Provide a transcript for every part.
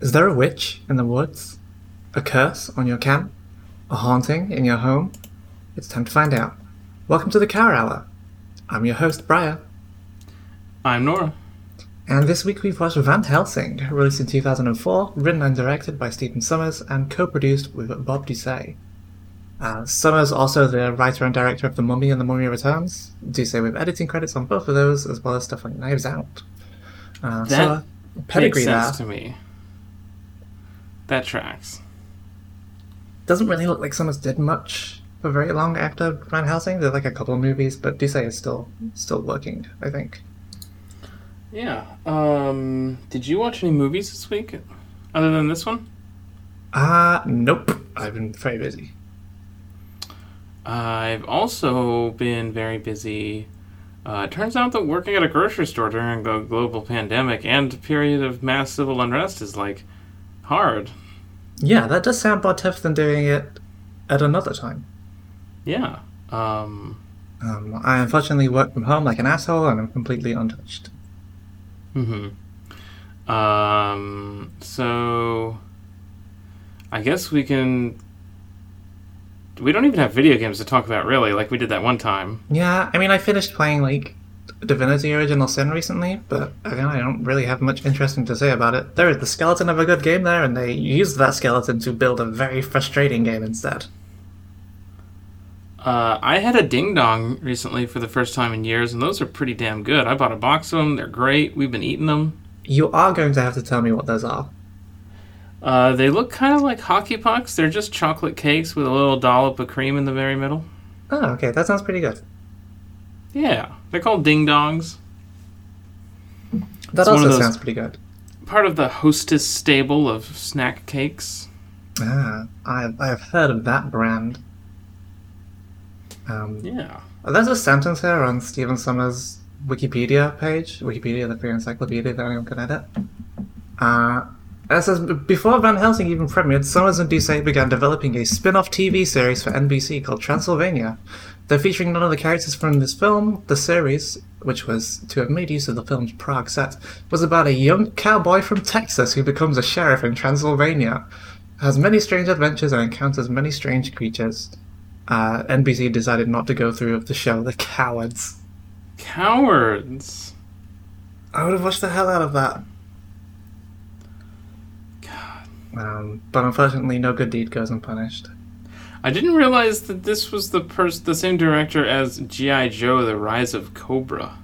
Is there a witch in the woods? A curse on your camp? A haunting in your home? It's time to find out. Welcome to the Cower Hour. I'm your host, Briar. I'm Nora. And this week we've watched Van Helsing, released in 2004, written and directed by Stephen Sommers, and co-produced with Bob Ducsay. Uh, Sommers also the writer and director of The Mummy and The Mummy Returns. Ducey with editing credits on both of those, as well as stuff like Knives Out. Uh, so, That uh, pedigree Makes sense there. to me. That tracks. Doesn't really look like someone's did much for very long after Van Helsing. There's like a couple of movies, but Ducsay is still still working, I think. Yeah. Um. Did you watch any movies this week, other than this one? Uh, nope. I've been very busy. I've also been very busy. Uh, it turns out that working at a grocery store during a global pandemic and period of mass civil unrest is like hard. Yeah, that does sound more tough than doing it at another time. Yeah. Um. Um, I unfortunately work from home like an asshole and I'm completely untouched. Mm hmm. Um. So, I guess we can. We don't even have video games to talk about, really. Like we did that one time. Yeah, I mean, I finished playing like Divinity Original Sin recently, but again, I don't really have much interesting to say about it. There is the skeleton of a good game there, and they used that skeleton to build a very frustrating game instead. Uh, I had a Ding Dong recently for the first time in years, and those are pretty damn good. I bought a box of them. They're great. We've been eating them. You are going to have to tell me what those are. Uh, they look kind of like hockey pucks. They're just chocolate cakes with a little dollop of cream in the very middle. Oh, okay, that sounds pretty good. Yeah, they're called Ding Dongs. That It's also those- sounds pretty good. Part of the Hostess stable of snack cakes. Ah, I've, I've heard of that brand. Um, Yeah. There's a sentence here on Stephen Sommers' Wikipedia page, Wikipedia, the free encyclopedia that anyone can edit. Uh, it says before Van Helsing even premiered, Sommers and Ducsay began developing a spin-off TV series for NBC called Transylvania. They're featuring none of the characters from this film. The series, which was to have made use of the film's Prague set, was about a young cowboy from Texas who becomes a sheriff in Transylvania. Has many strange adventures and encounters many strange creatures uh, NBC decided not to go through with the show. The cowards. Cowards. I would have watched the hell out of that. God. Um, but unfortunately, no good deed goes unpunished. I didn't realize that this was the pers- the same director as G.I. Joe: The Rise of Cobra.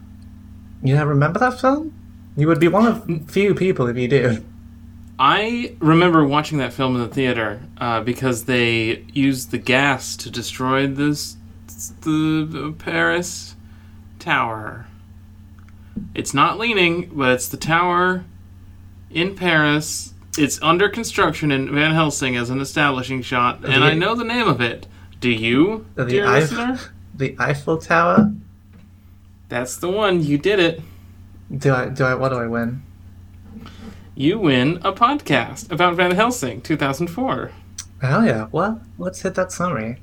Yeah, remember that film? You would be one of few people if you do. I remember watching that film in the theater uh, because they used the gas to destroy this the Paris tower. It's not leaning, but it's the tower in Paris. It's under construction in Van Helsing as an establishing shot, and I know the name of it. Do you, The dear Eif- listener? The Eiffel Tower. That's the one. You did it. Do I? Do I? What do I win? You win a podcast about Van Helsing, 2004. Hell yeah! Well, let's hit that summary.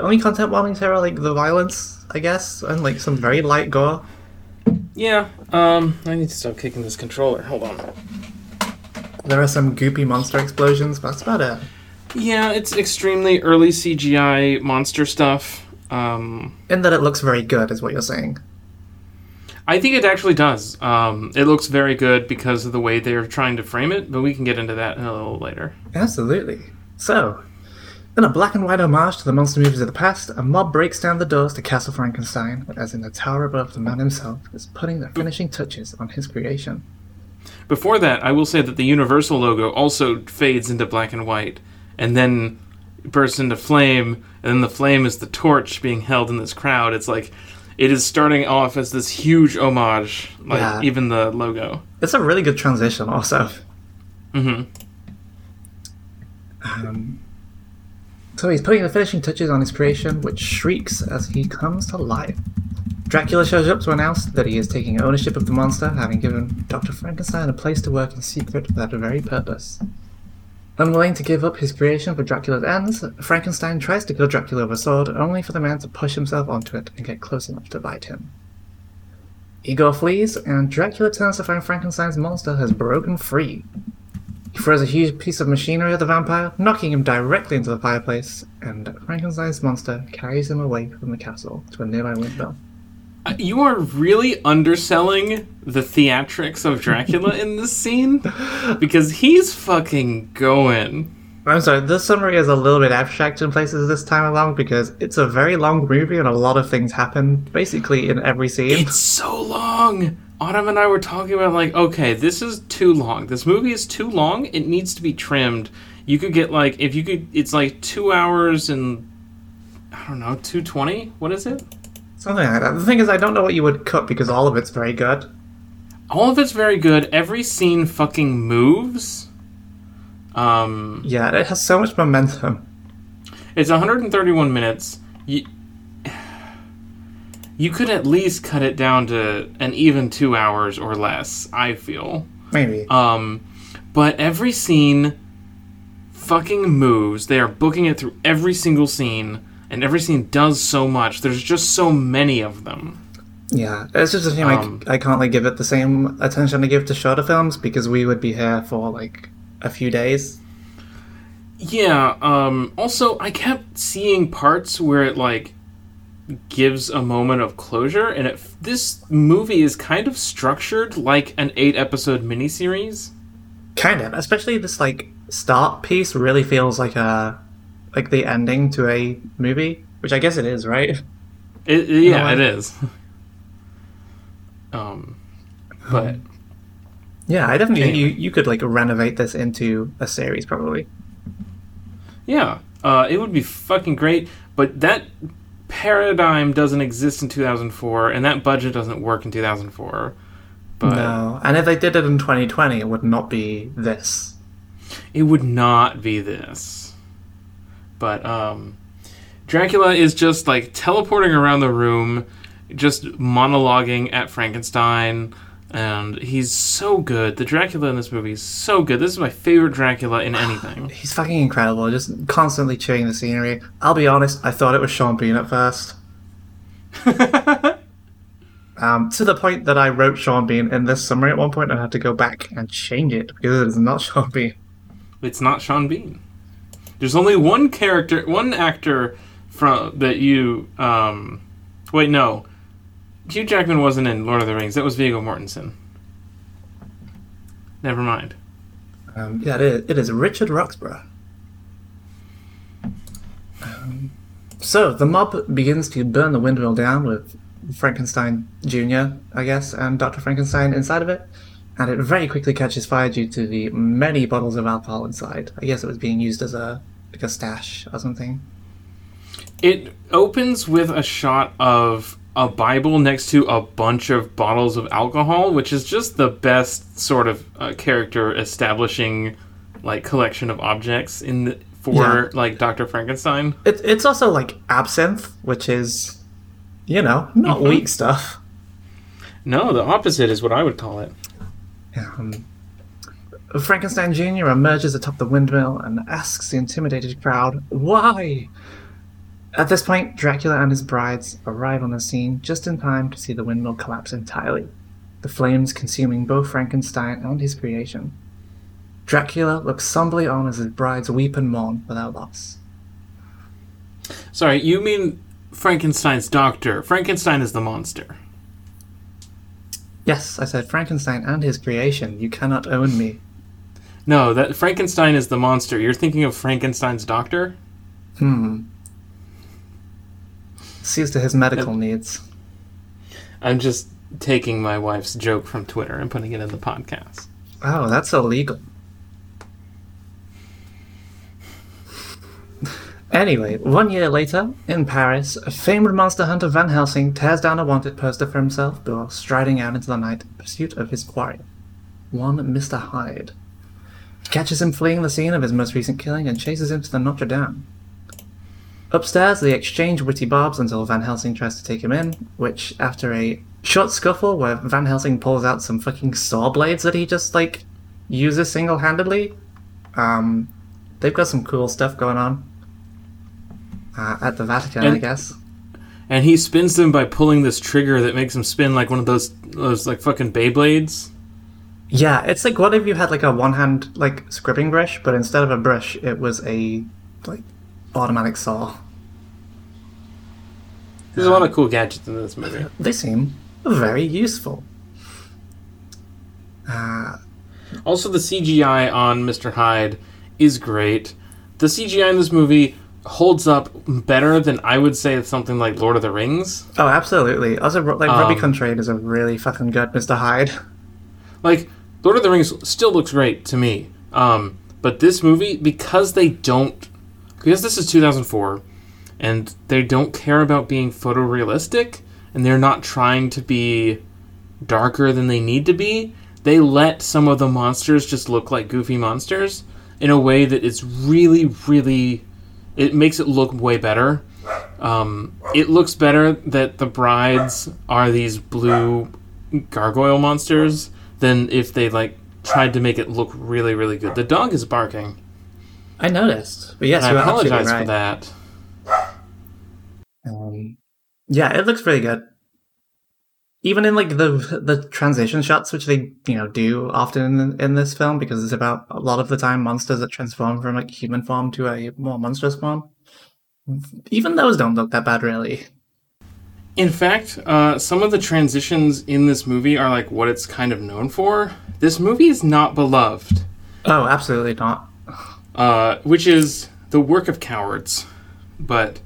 Only content warnings here are like the violence, I guess, and like some very light gore. Yeah, um, I need to stop kicking this controller. Hold on. There are some goopy monster explosions, but that's about it. Yeah, it's extremely early CGI monster stuff. Um, In that it looks very good, is what you're saying. I think it actually does. Um, it looks very good because of the way they're trying to frame it, but we can get into that a little later. Absolutely. So, in a black and white homage to the monster movies of the past, a mob breaks down the doors to Castle Frankenstein, as in the tower above, the man himself is putting the finishing touches on his creation. Before that, I will say that the Universal logo also fades into black and white, and then bursts into flame, and then the flame is the torch being held in this crowd. It's like it is starting off as this huge homage, like Yeah. even the logo. It's a really good transition, also. hmm Um, so he's putting the finishing touches on his creation, which shrieks as he comes to life. Dracula shows up to announce that he is taking ownership of the monster, having given Dr. Frankenstein a place to work in secret for that very purpose. Unwilling to give up his creation for Dracula's ends, Frankenstein tries to kill Dracula with a sword, only for the man to push himself onto it and get close enough to bite him. Igor flees, and Dracula turns to find Frankenstein's monster has broken free. He throws a huge piece of machinery at the vampire, knocking him directly into the fireplace, and Frankenstein's monster carries him away from the castle to a nearby windmill. Uh, You are really underselling the theatrics of Dracula in this scene because he's fucking going. I'm sorry, this summary is a little bit abstract in places this time along because it's a very long movie and a lot of things happen basically in every scene. It's so long. Autumn and I were talking about like, okay, this is too long. This movie is too long. It needs to be trimmed. You could get like if you could it's like 2 hours and I don't know, 220? What is it? Something like that. The thing is, I don't know what you would cut because all of it's very good. All of it's very good. Every scene fucking moves. Um Yeah, it has so much momentum. It's 131 minutes. You, you could at least cut it down to an even two hours or less. I feel. Maybe. Um, but every scene fucking moves. They are booking it through every single scene, and every scene does so much. There's just so many of them. Yeah, it's just a shame Um, I, I can't like give it the same attention I give to shorter films because we would be here for like a few days. Yeah. Um, also, I kept seeing parts where it like gives a moment of closure, and it this movie is kind of structured like an eight episode miniseries. Kind of, especially this like start piece really feels like a like the ending to a movie, which I guess it is, right? It, yeah, it is. um, but Yeah, I definitely think you you could like renovate this into a series probably. yeah, uh, it would be fucking great. But that paradigm doesn't exist in 2004, and that budget doesn't work in 2004. But no, and if they did it in 2020, it would not be this. it would not be this. But um, Dracula is just like teleporting around the room, just monologuing at Frankenstein, and he's so good. The Dracula in this movie is so good. This is my favorite Dracula in anything. He's fucking incredible, just constantly chewing the scenery. I'll be honest, I thought it was Sean Bean at first. Um, to the point that I wrote Sean Bean in this summary at one point and I had to go back and change it because it is not Sean Bean. it's not Sean Bean. There's only one character, one actor from that you. Um, wait, no, Hugh Jackman wasn't in Lord of the Rings. That was Viggo Mortensen. Never mind. Um, yeah, it is, it is Richard Roxburgh. Um, so the mob begins to burn the windmill down with Frankenstein Jr., I guess, and Dr. Frankenstein inside of it, and it very quickly catches fire due to the many bottles of alcohol inside. I guess it was being used as a like a stash or something. It opens with a shot of a Bible next to a bunch of bottles of alcohol, which is just the best sort of uh, character establishing like collection of objects in the, for Yeah. like Dr. Frankenstein. It, it's also like absinthe, which is, you know, not Mhm. weak stuff. No, the opposite is what I would call it. Um, Frankenstein Jr. emerges atop the windmill and asks the intimidated crowd, Why? At this point, Dracula and his brides arrive on the scene just in time to see the windmill collapse entirely, the flames consuming both Frankenstein and his creation. Dracula looks somberly on as his brides weep and mourn for their loss. Sorry, you mean Frankenstein's doctor. Frankenstein is the monster. Yes, I said Frankenstein and his creation. You cannot own me. No, that Frankenstein is the monster. You're thinking of Frankenstein's doctor? Hmm. Sees to his medical needs. I'm just taking my wife's joke from Twitter and putting it in the podcast. Oh, that's illegal. Anyway, one year later, in Paris, a famed monster hunter Van Helsing tears down a wanted poster for himself before striding out into the night in pursuit of his quarry, one Mr. Hyde. He catches him fleeing the scene of his most recent killing and chases him to the Notre Dame. Upstairs, they exchange witty barbs until Van Helsing tries to take him in, which, after a short scuffle where Van Helsing pulls out some fucking saw blades that he just, like, uses single handedly, um, they've got some cool stuff going on uh, at the Vatican, I guess. And he spins them by pulling this trigger that makes him spin like one of those those like fucking Beyblades. Yeah, it's like what if you had like a one hand like scribbing brush, but instead of a brush, it was a like automatic saw. There's a lot of cool gadgets in this movie. They seem very useful. Uh, Also, the CGI on Mr. Hyde is great. The CGI in this movie holds up better than I would say something like Lord of the Rings. oh, absolutely. Also, like Robbie Um, Coltrane is a really fucking good Mr. Hyde. Like Lord of the Rings still looks great to me. Um, but this movie, because they don't, because this is 2004, and they don't care about being photorealistic, and they're not trying to be darker than they need to be. They let some of the monsters just look like goofy monsters in a way that is really, really. It makes it look way better. Um, it looks better that the brides are these blue gargoyle monsters than if they like tried to make it look really, really good. The dog is barking. I noticed, but yes, And you I apologize right. for that. Um, yeah, it looks really good. Even in like the the transition shots, which they you know do often in, in this film, because it's about a lot of the time monsters that transform from like human form to a more monstrous form. Even those don't look that bad, really. In fact, uh, some of the transitions in this movie are like what it's kind of known for. This movie is not beloved, Oh, absolutely not. Uh, which is the work of cowards. But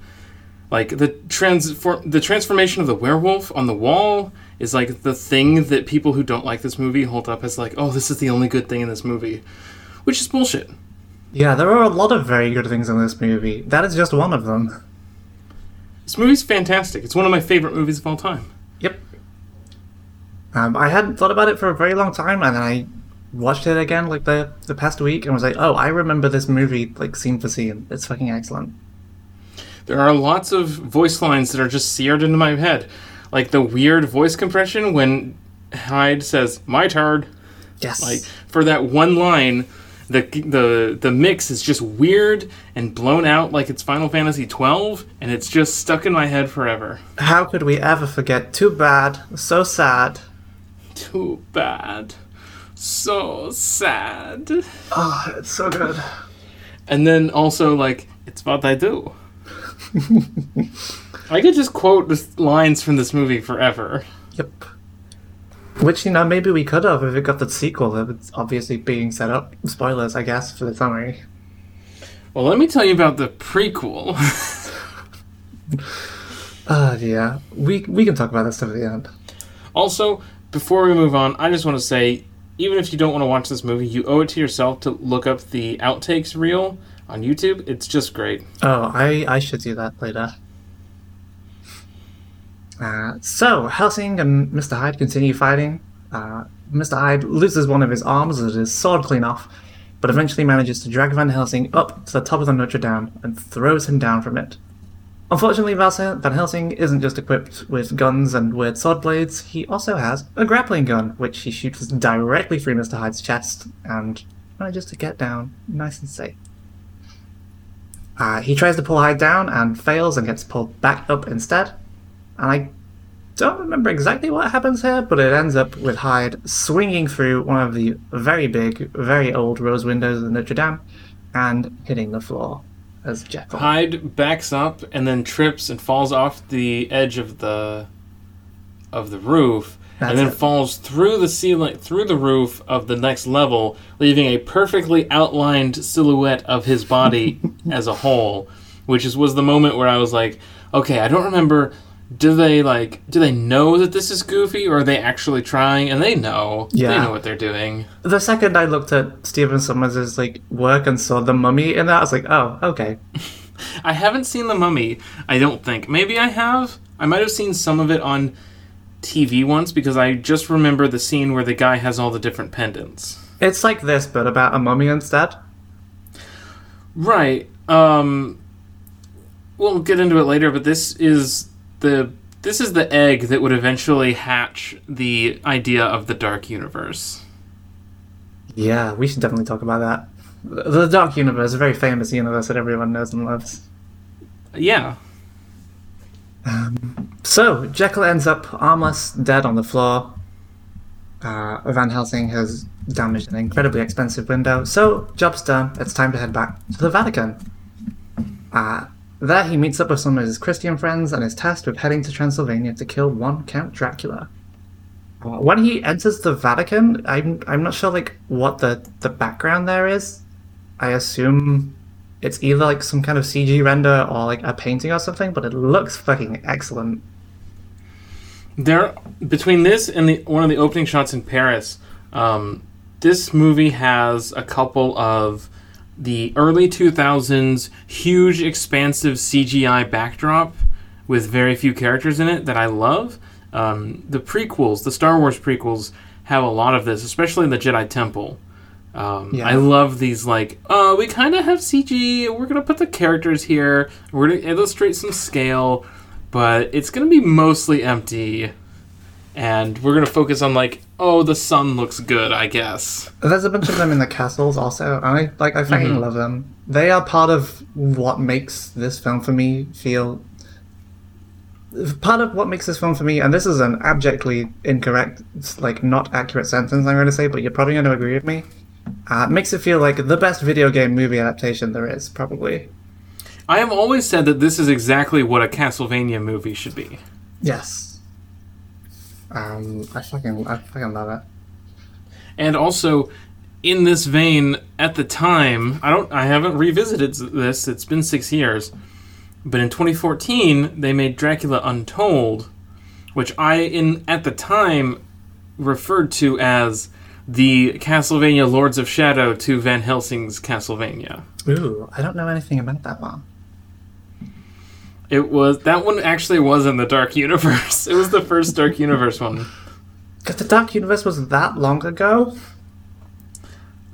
like the transform the transformation of the werewolf on the wall is like the thing that people who don't like this movie hold up as like, oh, this is the only good thing in this movie, which is bullshit. Yeah, there are a lot of very good things in this movie. That is just one of them. This movie's fantastic. It's one of my favorite movies of all time. Yep. Um, I hadn't thought about it for a very long time, and then I watched it again like the the past week, and was like, oh, I remember this movie like scene for scene. It's fucking excellent. There are lots of voice lines that are just seared into my head. Like the weird voice compression when Hyde says, My turn. Yes. Like for that one line, the the the mix is just weird and blown out like it's Final Fantasy twelve, and it's just stuck in my head forever. How could we ever forget? Too bad. So sad. Too bad. So sad. Oh, it's so good. And then also like, it's what I do. I could just quote the lines from this movie forever. Yep. Which, you know, maybe we could have if it got the sequel. It's obviously being set up. Spoilers, I guess, for the summary. Well, let me tell you about the prequel. Ah, yeah. We, we can talk about this stuff at the end. also, before we move on, I just want to say even if you don't want to watch this movie, you owe it to yourself to look up the outtakes reel on YouTube. It's just great. Oh, I, I should do that later. Uh, so, Helsing and Mr. Hyde continue fighting. Uh, Mr. Hyde loses one of his arms as his sword clean off, but eventually manages to drag Van Helsing up to the top of the Notre Dame and throws him down from it. Unfortunately, Van Helsing isn't just equipped with guns and weird sword blades, he also has a grappling gun, which he shoots directly through Mr. Hyde's chest and manages to get down nice and safe. Uh, he tries to pull Hyde down and fails and gets pulled back up instead. And I don't remember exactly what happens here, but it ends up with Hyde swinging through one of the very big, very old rose windows of Notre Dame and hitting the floor as Jekyll. Hyde backs up and then trips and falls off the edge of the of the roof That's and then it. falls through the ceiling through the roof of the next level, leaving a perfectly outlined silhouette of his body as a whole, which is was the moment where I was like, okay, I don't remember do they like do they know that this is goofy or are they actually trying and they know yeah. they know what they're doing The second I looked at Stephen Sommers' like work and saw the mummy in that, I was like, oh, okay. I haven't seen The Mummy, I don't think. Maybe I have. I might have seen some of it on TV once because I just remember the scene where the guy has all the different pendants. It's like this, but about a mummy instead. Right. Um we'll get into it later, but this is the this is the egg that would eventually hatch the idea of the dark universe. Yeah, we should definitely talk about that. The Dark Universe, a very famous universe that everyone knows and loves. Yeah. So, Jekyll ends up armless, dead on the floor. Uh, Van Helsing has damaged an incredibly expensive window, so job's done. It's time to head back to the Vatican. Uh, there, he meets up with some of his Christian friends and is tasked with heading to Transylvania to kill one Count Dracula. Uh, when he enters the Vatican, I'm I'm not sure like what the the background there is. I assume it's either like some kind of CG render or like a painting or something, but it looks fucking excellent. There, between this and the one of the opening shots in Paris, um, this movie has a couple of the early 2000s huge, expansive CGI backdrop with very few characters in it that I love. Um, the prequels, the Star Wars prequels, have a lot of this, especially in the Jedi Temple. Um, Yeah. I love these like, uh, we kind of have CG. We're gonna put the characters here. We're gonna illustrate some scale, but it's gonna be mostly empty, and we're gonna focus on like, oh, the sun looks good, I guess. There's a bunch of them in the castles also, and I like I fucking Mhm. love them. They are part of what makes this film for me feel part of what makes this film for me, and this is an abjectly incorrect, like not accurate sentence I'm going to say, but you're probably going to agree with me. Uh, makes it feel like the best video game movie adaptation there is, probably. I have always said that this is exactly what a Castlevania movie should be. Yes. Um, I fucking, I fucking love it. And also, in this vein, at the time, I don't, I haven't revisited this. It's been six years, but in 2014 they made Dracula Untold, which I, in at the time, referred to as the Castlevania Lords of Shadow to Van Helsing's Castlevania. Ooh, I don't know anything about that one. It was that one actually was in the Dark Universe. It was the first Dark Universe one. Because the Dark Universe was that long ago?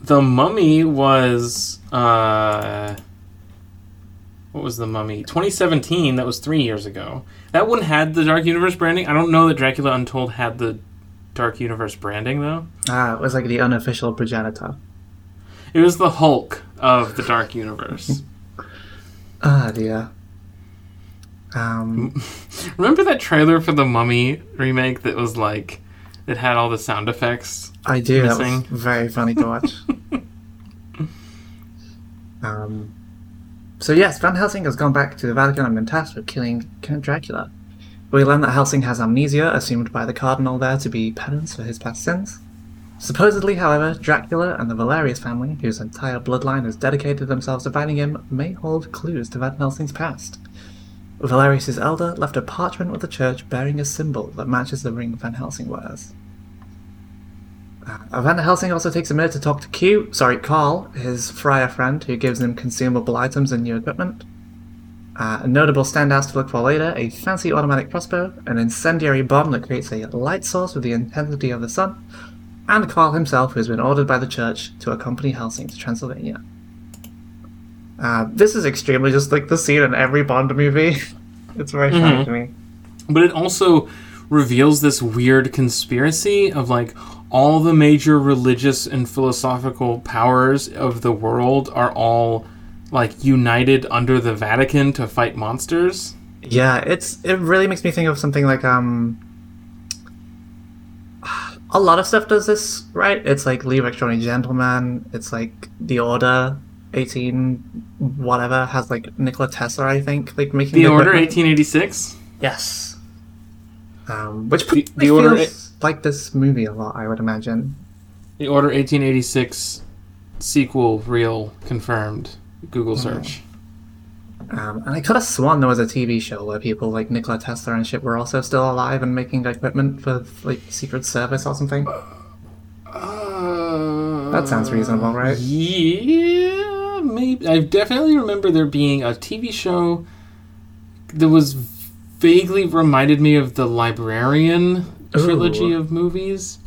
The Mummy was uh what was the Mummy? 2017. That was three years ago. That one had the Dark Universe branding. I don't know that Dracula Untold had the Dark Universe branding though. Ah, it was like the unofficial progenitor. It was the Hulk of the Dark Universe. Ah, dear. Um, Remember that trailer for the Mummy remake that was like it had all the sound effects? I do. That was very funny to watch. um, so yes, Van Helsing has gone back to the Vatican and been tasked with killing Count Dracula. We learn that Helsing has amnesia, assumed by the cardinal there to be penance for his past sins. Supposedly, however, Dracula and the Valerius family, whose entire bloodline has dedicated themselves to fighting him, may hold clues to Van Helsing's past. Valerius' elder left a parchment with the church bearing a symbol that matches the ring Van Helsing wears. Uh, Van Helsing also takes a minute to talk to Q, sorry, Carl, his friar friend, who gives him consumable items and new equipment. Uh, notable standouts to look for later a fancy automatic crossbow, an incendiary bomb that creates a light source with the intensity of the sun, and Carl himself, who has been ordered by the church to accompany Helsing to Transylvania. Uh, this is extremely just like the scene in every Bond movie. it's very funny Mhm. to me. But it also reveals this weird conspiracy of like all the major religious and philosophical powers of the world are all like united under the Vatican to fight monsters. Yeah, it's it really makes me think of something like um a lot of stuff does this, right? It's like League of Extraordinary Gentlemen, it's like The Order, 18 whatever, has like Nikola Tesla, I think, like making The Order 1886. Yes. Um, which The- probably The Order feels like this movie a lot, I would imagine. The Order 1886 sequel real confirmed. Google Hmm. search. Um, and I could have sworn there was a TV show where people like Nikola Tesla and shit were also still alive and making equipment for like Secret Service or something. That sounds reasonable, right? Yeah, maybe. I definitely remember there being a TV show that was vaguely reminded me of the Librarian trilogy of movies.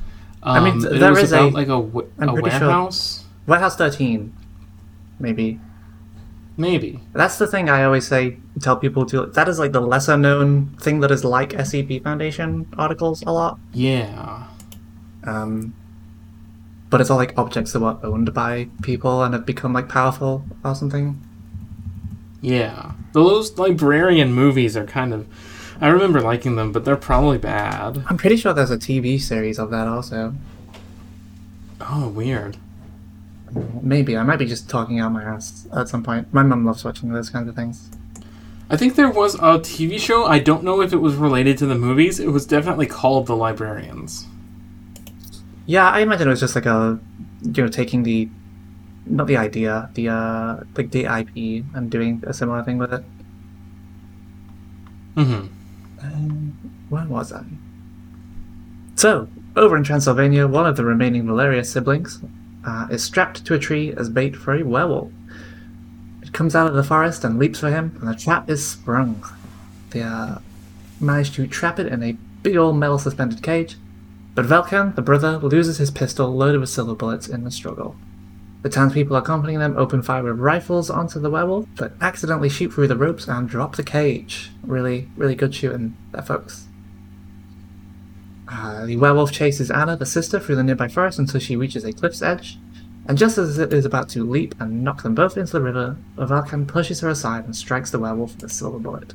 I mean, Um, th- it there was is a- about like a, wa- I'm a pretty sure- warehouse. White House 13, maybe. Maybe. That's the thing I always say, tell people to. That is like the lesser known thing that is like SCP Foundation articles a lot. Yeah. Um, but it's all like objects that were owned by people and have become like powerful or something. Yeah. Those librarian movies are kind of. I remember liking them, but they're probably bad. I'm pretty sure there's a TV series of that also. Oh, weird. Maybe I might be just talking out my ass at some point. My mum loves watching those kinds of things. I think there was a TV show. I don't know if it was related to the movies. It was definitely called The Librarians. Yeah, I imagine it was just like a, you know, taking the, not the idea, the uh, like the IP and doing a similar thing with it. Mm-hmm. Um, where was I? So, over in Transylvania, one of the remaining Valerius siblings uh, is strapped to a tree as bait for a werewolf. It comes out of the forest and leaps for him, and the trap is sprung. They uh, manage to trap it in a big old metal suspended cage, but Velkan, the brother, loses his pistol loaded with silver bullets in the struggle. The townspeople accompanying them open fire with rifles onto the werewolf, but accidentally shoot through the ropes and drop the cage. Really, really good shooting there, folks. Uh, the werewolf chases Anna, the sister, through the nearby forest until she reaches a cliff's edge. And just as it is about to leap and knock them both into the river, Velkan pushes her aside and strikes the werewolf with a silver bullet,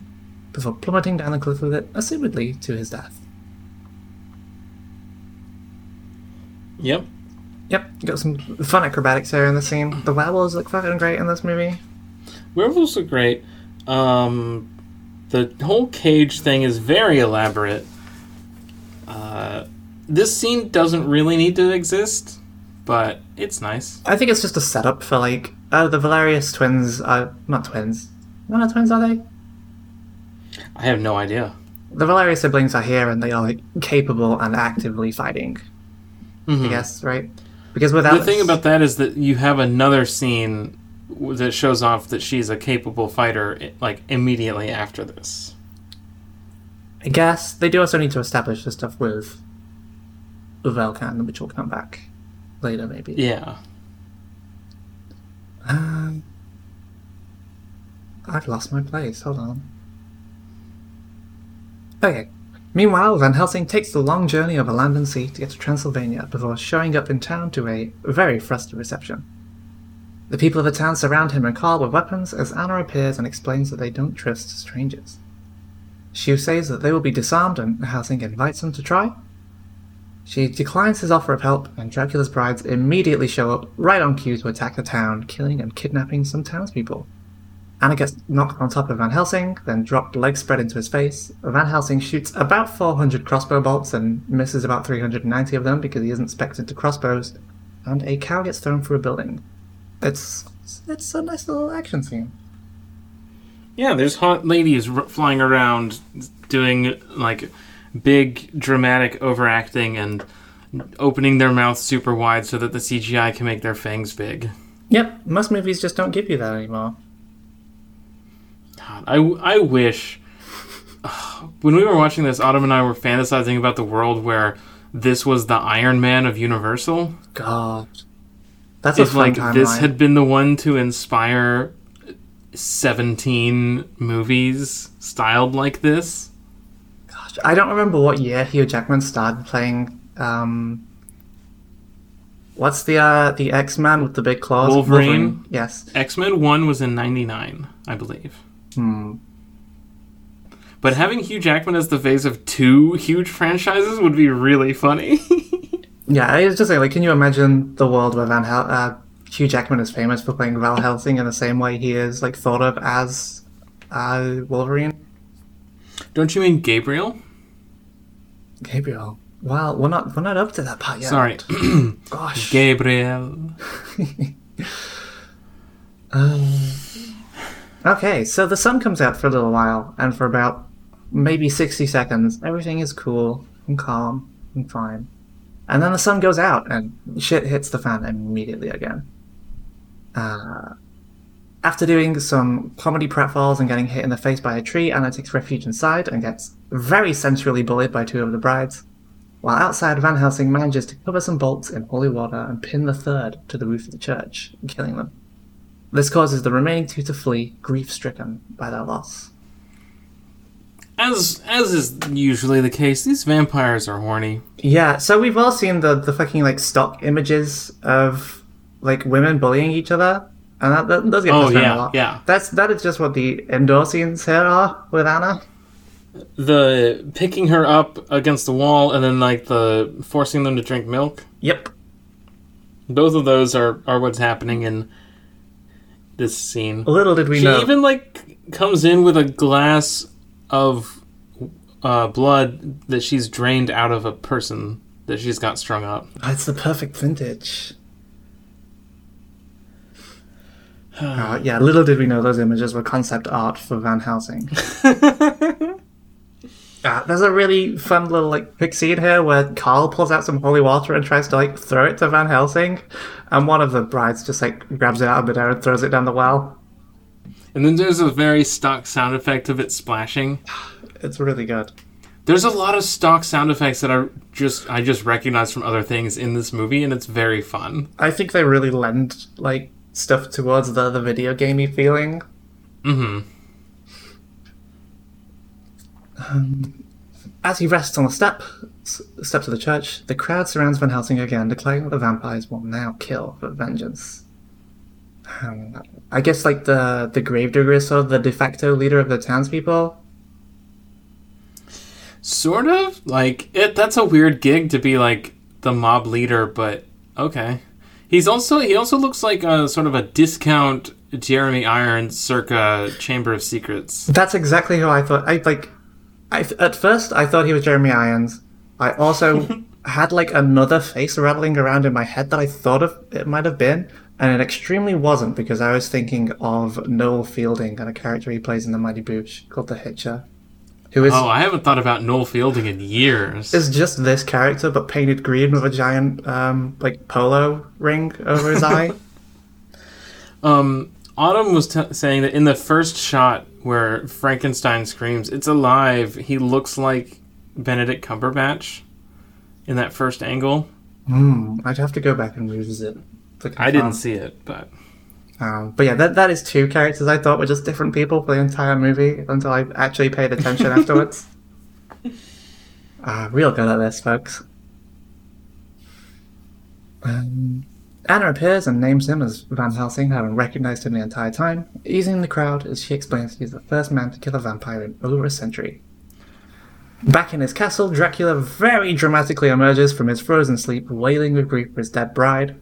before plummeting down the cliff with it, assumedly to his death. Yep. Yep, got some fun acrobatics there in the scene. The werewolves look fucking great in this movie. Werewolves are great. Um, the whole cage thing is very elaborate. Uh, this scene doesn't really need to exist, but it's nice. I think it's just a setup for like uh, the Valerius twins are not twins. They're not twins, are they? I have no idea. The Valerius siblings are here and they are like capable and actively fighting. Mhm. I guess, right? Because without The thing about that is that you have another scene that shows off that she's a capable fighter, like immediately after this. I guess they do also need to establish the stuff with Velkan, which will come back later, maybe. Yeah. Um, I've lost my place. Hold on. Okay. Meanwhile, Van Helsing takes the long journey over land and sea to get to Transylvania before showing up in town to a very flustered reception. The people of the town surround him and Carl with weapons as Anna appears and explains that they don't trust strangers. She says that they will be disarmed and Helsing invites them to try. She declines his offer of help, and Dracula's brides immediately show up right on cue to attack the town, killing and kidnapping some townspeople. Anna gets knocked on top of Van Helsing, then dropped legs spread into his face. Van Helsing shoots about 400 crossbow bolts and misses about 390 of them because he isn't expected to crossbows, and a cow gets thrown through a building. It's it's a nice little action scene. Yeah, there's hot ladies r- flying around doing like big dramatic overacting and opening their mouths super wide so that the CGI can make their fangs big. Yep, most movies just don't give you that anymore. God, I, I wish. When we were watching this, Autumn and I were fantasizing about the world where this was the Iron Man of Universal. God, that's a If like timeline. this had been the one to inspire 17 movies styled like this. Gosh, I don't remember what year Hugh Jackman started playing um, what's the uh, the X Man with the big claws? Wolverine? Yes. X Men 1 was in 99, I believe. Hmm. But having Hugh Jackman as the face of two huge franchises would be really funny. Yeah, I was just saying, like, can you imagine the world where Van Hel- uh, Hugh Jackman is famous for playing Val Helsing in the same way he is like thought of as uh, Wolverine? Don't you mean Gabriel? Gabriel. Well, we're not we're not up to that part yet. Sorry. Gosh. Gabriel. Okay, so the sun comes out for a little while, and for about maybe 60 seconds, everything is cool and calm and fine. And then the sun goes out, and shit hits the fan immediately again. Uh, after doing some comedy pratfalls and getting hit in the face by a tree, Anna takes refuge inside and gets very sensually bullied by two of the brides. While outside, Van Helsing manages to cover some bolts in holy water and pin the third to the roof of the church, killing them. This causes the remaining two to flee, grief stricken by their loss. As as is usually the case, these vampires are horny. Yeah, so we've all seen the, the fucking like stock images of like women bullying each other, and that, that does get Oh, yeah, a lot. yeah. That's that is just what the indoor scenes here are with Anna. The picking her up against the wall and then like the forcing them to drink milk. Yep. Both of those are are what's happening in this scene. Little did we she know. She even like comes in with a glass of uh, blood that she's drained out of a person that she's got strung up. It's the perfect vintage. Uh, yeah, little did we know those images were concept art for Van Helsing. Uh, there's a really fun little like quick scene here where Carl pulls out some holy water and tries to like throw it to Van Helsing, and one of the brides just like grabs it out of midair and throws it down the well. And then there's a very stock sound effect of it splashing. It's really good. There's a lot of stock sound effects that I just I just recognize from other things in this movie, and it's very fun. I think they really lend like stuff towards the the video gamey feeling. Hmm As he rests on the step, steps of the church, the crowd surrounds Van Helsing again, declaring that the vampires will now kill for vengeance. Um, I guess like the the gravedigger is sort of the de facto leader of the townspeople. Sort of like it. That's a weird gig to be like the mob leader, but okay. He's also he also looks like a sort of a discount Jeremy Irons circa Chamber of Secrets. That's exactly who I thought. I like. I at first I thought he was Jeremy Irons. I also had like another face rattling around in my head that I thought of it might have been, and it extremely wasn't because I was thinking of Noel Fielding and a character he plays in The Mighty Boosh called the Hitcher, who is Oh, I haven't thought about Noel Fielding in years. is just this character but painted green with a giant um like polo ring over his eye. Um, Autumn was t- saying that in the first shot where Frankenstein screams, "It's alive!" He looks like Benedict Cumberbatch in that first angle. Hmm. I'd have to go back and revisit. I didn't see it, but Um, but yeah, that that is two characters I thought were just different people for the entire movie until I actually paid attention afterwards. Uh, real good at this, folks. Um, Anna appears and names him as Van Helsing, having recognized him the entire time, easing the crowd as she explains he's the first man to kill a vampire in over a century. Back in his castle, Dracula very dramatically emerges from his frozen sleep, wailing with grief for his dead bride,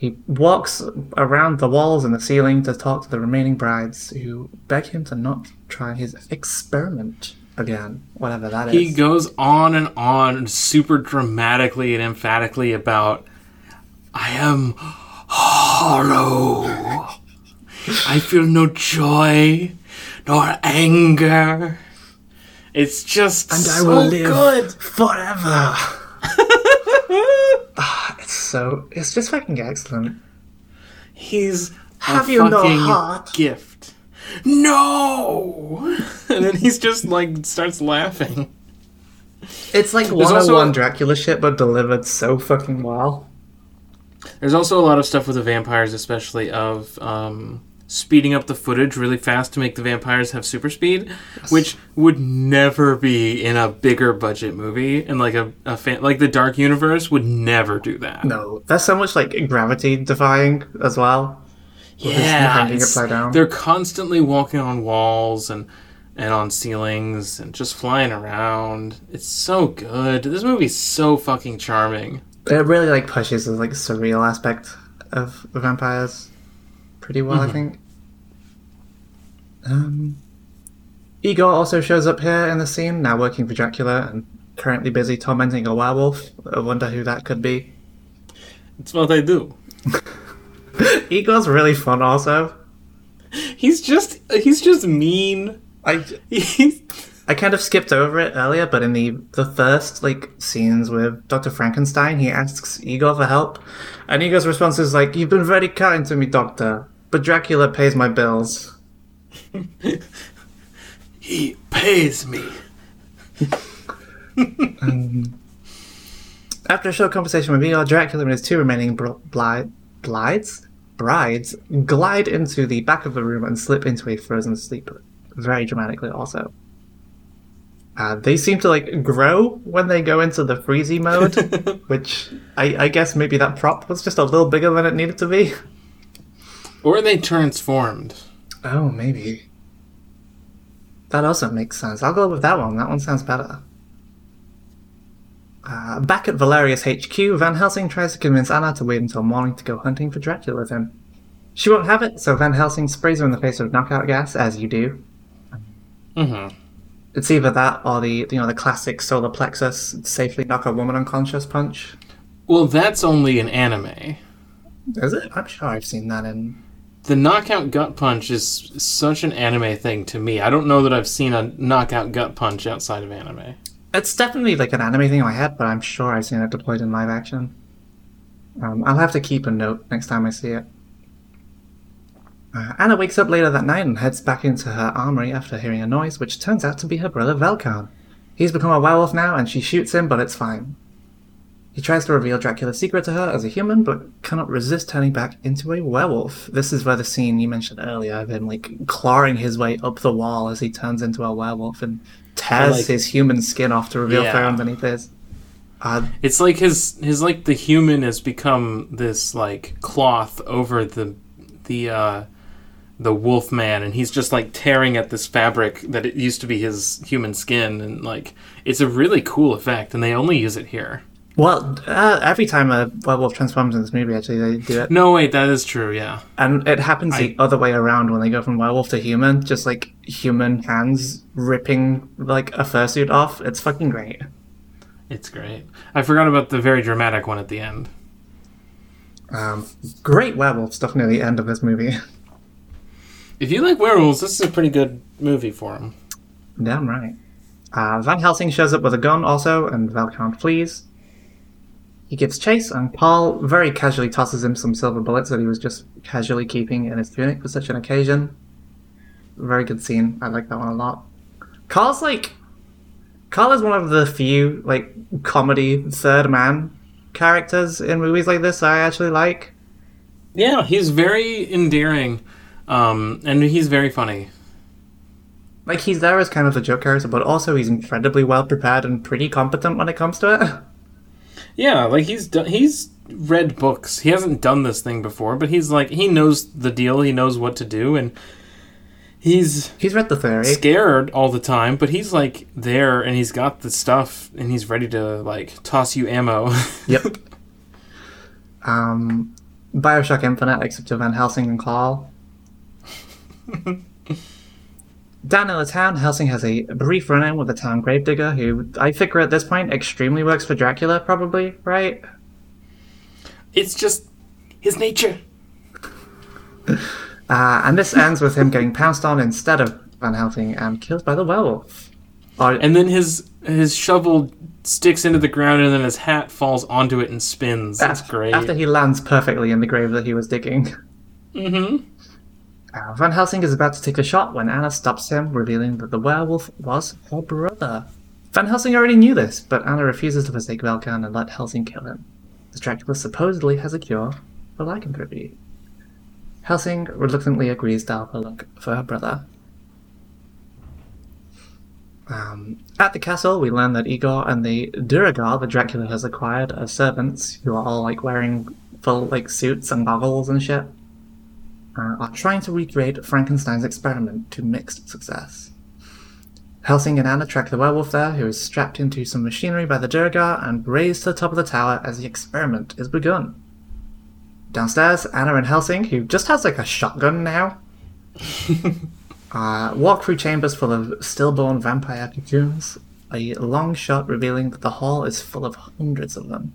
he walks around the walls and the ceiling to talk to the remaining brides, who beg him to not try his experiment again, whatever that is. he goes on and on, super dramatically and emphatically about, "I am hollow. I feel no joy nor anger." It's just and I so will live good. forever. Ah, it's so it's just fucking excellent. He's Have you no heart? gift. No, and then he's just like starts laughing. It's like also 101 one Dracula shit, but delivered so fucking well. There's also a lot of stuff with the vampires, especially of um, speeding up the footage really fast to make the vampires have super speed, which would never be in a bigger budget movie. And like a, a fan, like the Dark Universe would never do that. No, that's so much like gravity defying as well. Yeah, they're constantly walking on walls and and on ceilings and just flying around. It's so good. This movie's so fucking charming. It really like pushes the like surreal aspect of vampires pretty well, I think. Um, Igor also shows up here in the scene, now working for Dracula and currently busy tormenting a werewolf. I wonder who that could be. It's what I do. Igor's really fun, also. He's just he's just mean. I He's, I kind of skipped over it earlier, but in the the first like scenes with Doctor Frankenstein, he asks Igor for help, and Igor's response is like, "You've been very kind to me, Doctor, but Dracula pays my bills." he pays me. Um, after a short conversation with Igor, Dracula and his two remaining br- bli- blides brides glide into the back of the room and slip into a frozen sleep, very dramatically. Also, uh, they seem to like grow when they go into the freezy mode, which I, I guess maybe that prop was just a little bigger than it needed to be. Or they transformed. Oh, maybe. That also makes sense. I'll go with that one. That one sounds better. Uh, back at Valerius HQ, Van Helsing tries to convince Anna to wait until morning to go hunting for Dracula with him. She won't have it, so Van Helsing sprays her in the face with knockout gas, as you do. Mm-hmm. It's either that or the you know the classic solar plexus safely knock a woman unconscious punch. Well, that's only an anime. Is it? I'm sure I've seen that in. The knockout gut punch is such an anime thing to me. I don't know that I've seen a knockout gut punch outside of anime. It's definitely like an anime thing in my head, but I'm sure I've seen it deployed in live action. Um, I'll have to keep a note next time I see it. Uh, Anna wakes up later that night and heads back into her armory after hearing a noise, which turns out to be her brother Velkan. He's become a werewolf now, and she shoots him, but it's fine. He tries to reveal Dracula's secret to her as a human, but cannot resist turning back into a werewolf. This is where the scene you mentioned earlier of him like clawing his way up the wall as he turns into a werewolf and tears Like- his human skin off to reveal Yeah. fur underneath his. Uh, It's like his his like the human has become this like cloth over the the uh the wolf man and he's just like tearing at this fabric that it used to be his human skin and like it's a really cool effect and they only use it here. well, uh, every time a werewolf transforms in this movie, actually, they do it. No wait, that is true, yeah. And it happens the other way around when they go from werewolf to human, just like human hands ripping like a fursuit off. It's fucking great. It's great. I forgot about the very dramatic one at the end. Um, great werewolf stuff near the end of this movie. If you like werewolves, this is a pretty good movie for him. Damn right. Uh, Van Helsing shows up with a gun also, and Velkan flees. He gives chase, and Paul very casually tosses him some silver bullets that he was just casually keeping in his tunic for such an occasion. Very good scene. I like that one a lot. Carl's like. Carl is one of the few, like, comedy third man characters in movies like this I actually like. Yeah, he's very endearing, um, and he's very funny. Like, he's there as kind of the joke character, but also he's incredibly well prepared and pretty competent when it comes to it. Yeah, like he's done, he's read books. He hasn't done this thing before, but he's like he knows the deal. He knows what to do, and he's He's read the theory. scared all the time. But he's like there, and he's got the stuff, and he's ready to like toss you ammo. Yep. um, Bioshock Infinite, except to Van Helsing and Carl. Down in the town, Helsing has a brief run-in with the town gravedigger, who I figure at this point extremely works for Dracula, probably, right? it's just his nature. Uh, and this ends with him getting pounced on instead of Van Helsing and killed by the werewolf. Or, And then his his shovel sticks into the ground, and then his hat falls onto it and spins. That's great. After he lands perfectly in the grave that he was digging. mm-hmm. Uh, Van Helsing is about to take a shot when Anna stops him, revealing that the werewolf was her brother. Van Helsing already knew this, but Anna refuses to forsake Velkan and let Helsing kill him. As Dracula supposedly has a cure for lycanthropy. Helsing reluctantly agrees to help her look for her brother. Um, at the castle, we learn that Igor and the Duragar that Dracula has acquired are servants who are all like wearing full like suits and goggles and shit. Uh, are trying to recreate Frankenstein's experiment to mixed success. Helsing and Anna track the werewolf there, who is strapped into some machinery by the Duragar and raised to the top of the tower as the experiment is begun. Downstairs, Anna and Helsing, who just has like a shotgun now, uh, walk through chambers full of stillborn vampire cocoons, a long shot revealing that the hall is full of hundreds of them.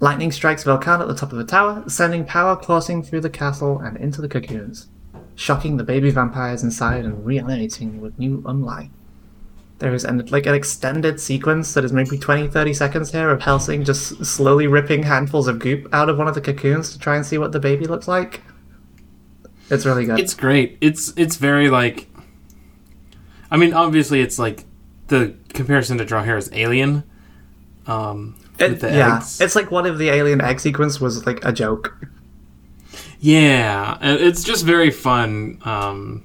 Lightning strikes Velkan at the top of the tower, sending power coursing through the castle and into the cocoons, shocking the baby vampires inside and reanimating with new unlife. There is an, like an extended sequence that is maybe 20 30 seconds here of Helsing just slowly ripping handfuls of goop out of one of the cocoons to try and see what the baby looks like. It's really good. It's great. It's it's very like. I mean, obviously, it's like the comparison to draw here is Alien. Um, It- yeah, eggs. it's like one of the alien egg sequence was like a joke? yeah, it's just very fun. Um,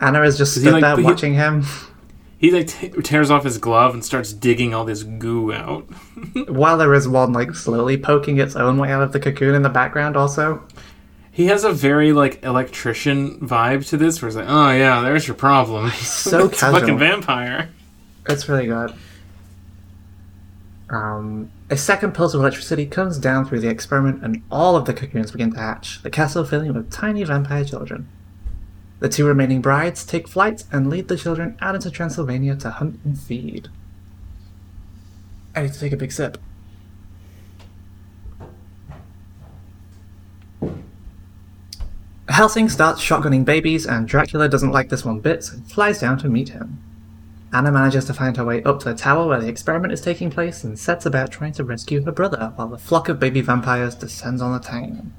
Anna is just he, like, there he- watching him he like t- tears off his glove and starts digging all this goo out. while there is one like slowly poking its own way out of the cocoon in the background. Also, He has a very like electrician vibe to this, where he's like, "Oh yeah, there's your problem." He's so it's a fucking casual. vampire. It's really good. Um, a second pulse of electricity comes down through the experiment, and all of the cocoons begin to hatch, the castle filling with tiny vampire children. The two remaining brides take flight and lead the children out into Transylvania to hunt and feed. I need to take a big sip. Helsing starts shotgunning babies, and Dracula doesn't like this one bit, so flies down to meet him. Anna manages to find her way up to the tower where the experiment is taking place and sets about trying to rescue her brother while the flock of baby vampires descends on the town.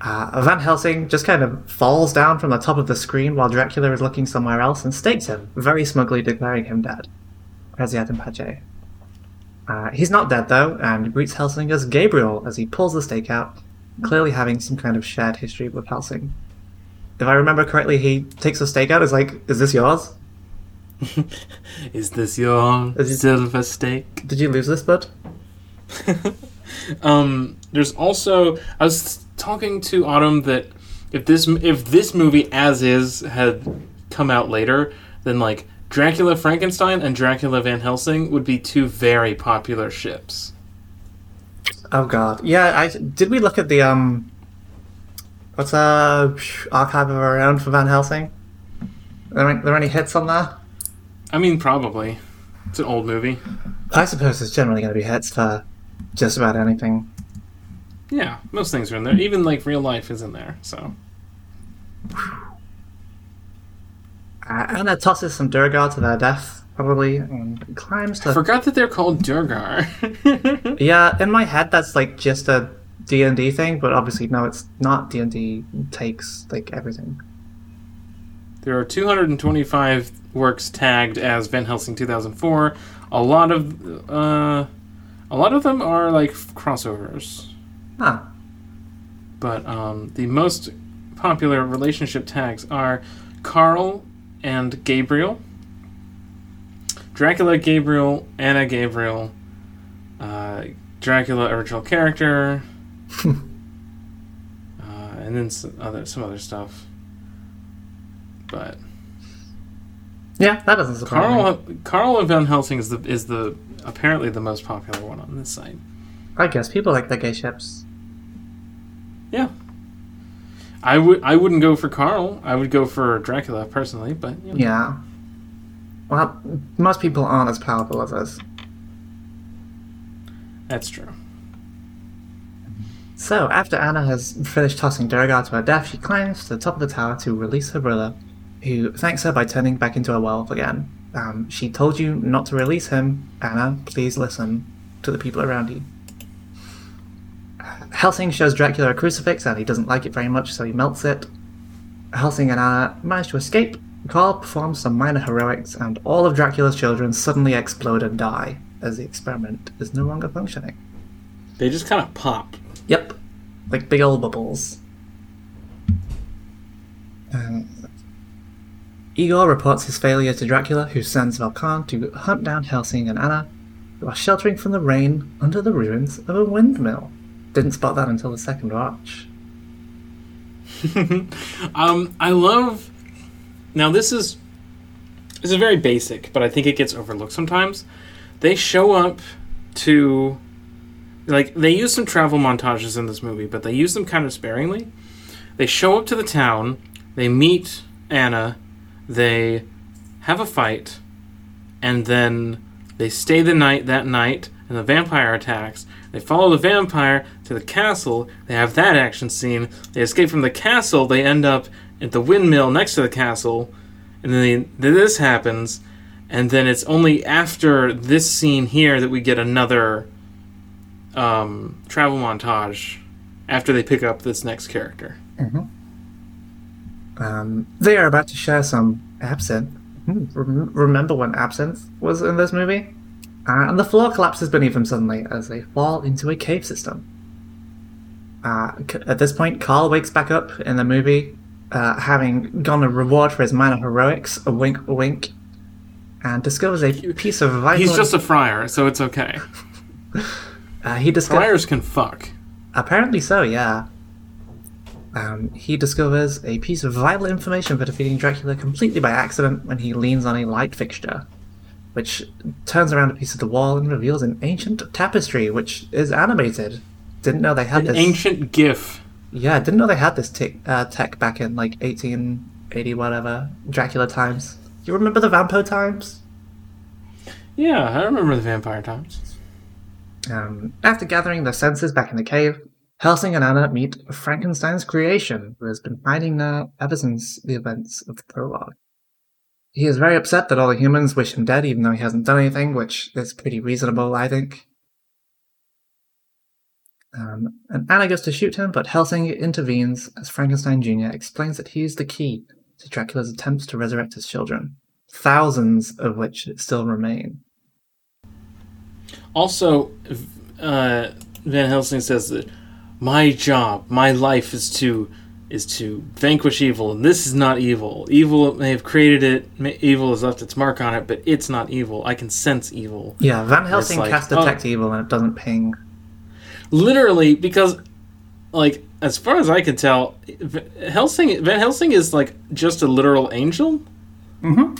Uh, Van Helsing just kind of falls down from the top of the screen while Dracula is looking somewhere else and stakes him, very smugly declaring him dead. Requiescat in pace. Uh, he's not dead though, and greets Helsing as Gabriel as he pulls the stake out, clearly having some kind of shared history with Helsing. If I remember correctly, he takes the stake out, is like, is this yours? Is this your Is silver stake? Did you lose this, bud? Um, there's also I was talking to Autumn that if this if this movie as is had come out later, then like Dracula Frankenstein and Dracula Van Helsing would be two very popular ships. Oh god. Yeah, I did we look at the um what's uh Archive of Our Own for Van Helsing? Are there, any, there any hits on there? I mean, probably. It's an old movie. I suppose there's generally going to be hits for just about anything. Yeah, most things are in there. Even like real life is in there. So and Anna tosses some Durgar to their death, probably, and climbs I to. forgot that they're called Durgar. Yeah, in my head that's like just a D and D thing, but obviously no, it's not. D and D takes like everything. There are 225 works tagged as Van Helsing 2004. A lot of uh, a lot of them are like crossovers, Ah, but um, the most popular relationship tags are Carl and Gabriel, Dracula Gabriel, Anna Gabriel, uh, Dracula original character, uh, and then some other some other stuff. But yeah, that doesn't surprise me. Carl Carl Van Helsing is the is the apparently the most popular one on this site. I guess people like the gay ships. Yeah. I would I wouldn't go for Carl. I would go for Dracula personally, but you know. Yeah. Well, most people aren't as powerful as us. that's true. So, after Anna has finished tossing Durgar to her death, she climbs to the top of the tower to release her brother, who thanks her by turning back into a werewolf again. Um, she told you not to release him. Anna, please listen to the people around you. Helsing shows Dracula a crucifix and he doesn't like it very much, so he melts it. Helsing and Anna manage to escape. Carl performs some minor heroics, and all of Dracula's children suddenly explode and die as the experiment is no longer functioning. They just kind of pop. Yep. Like big old bubbles. Um, Igor reports his failure to Dracula, who sends Velkan to hunt down Helsing and Anna, who are sheltering from the rain under the ruins of a windmill. Didn't spot that until the second watch. um, I love. Now this is this is very basic, but I think it gets overlooked sometimes. They show up to like they use some travel montages in this movie, but they use them kind of sparingly. They show up to the town, they meet Anna, they have a fight, and then they stay the night that night, and the vampire attacks. They follow the vampire to the castle. They have that action scene. They escape from the castle. They end up at the windmill next to the castle, and then, they, this happens. And then it's only after this scene here that we get another um, travel montage after they pick up this next character. Um, they are about to share some absinthe. Hmm, rem- Remember when absinthe was in this movie? Uh, and the floor collapses beneath them suddenly as they fall into a cave system. Uh, at this point, Carl wakes back up in the movie, uh, having gotten a reward for his minor heroics, a wink, a wink, and discovers a piece of vital. He's just a friar, so it's okay. uh, he discovers Friars can fuck. Apparently so, yeah. Um, he discovers a piece of vital information for defeating Dracula completely by accident when he leans on a light fixture, which turns around a piece of the wall and reveals an ancient tapestry, which is animated. Didn't know they had An this. ancient GIF. Yeah, didn't know they had this tech, uh, tech back in like 1880 whatever Dracula times. You remember the Vampo times? Yeah, I remember the vampire times. Um, after gathering their senses back in the cave, Helsing and Anna meet Frankenstein's creation, who has been hiding there ever since the events of the prologue. He is very upset that all the humans wish him dead, even though he hasn't done anything, which is pretty reasonable, I think. Um, and Anna goes to shoot him, but Helsing intervenes as Frankenstein Jr. explains that he is the key to Dracula's attempts to resurrect his children, thousands of which still remain. Also, uh, Van Helsing says that my job, my life is to is to vanquish evil, and this is not evil. Evil may have created it. Evil has left its mark on it, but it's not evil. I can sense evil. Yeah, Van Helsing like, casts oh. detect evil and it doesn't ping. Literally, because, like, as far as I can tell, Helsing Van Helsing is like just a literal angel. Mm-hmm.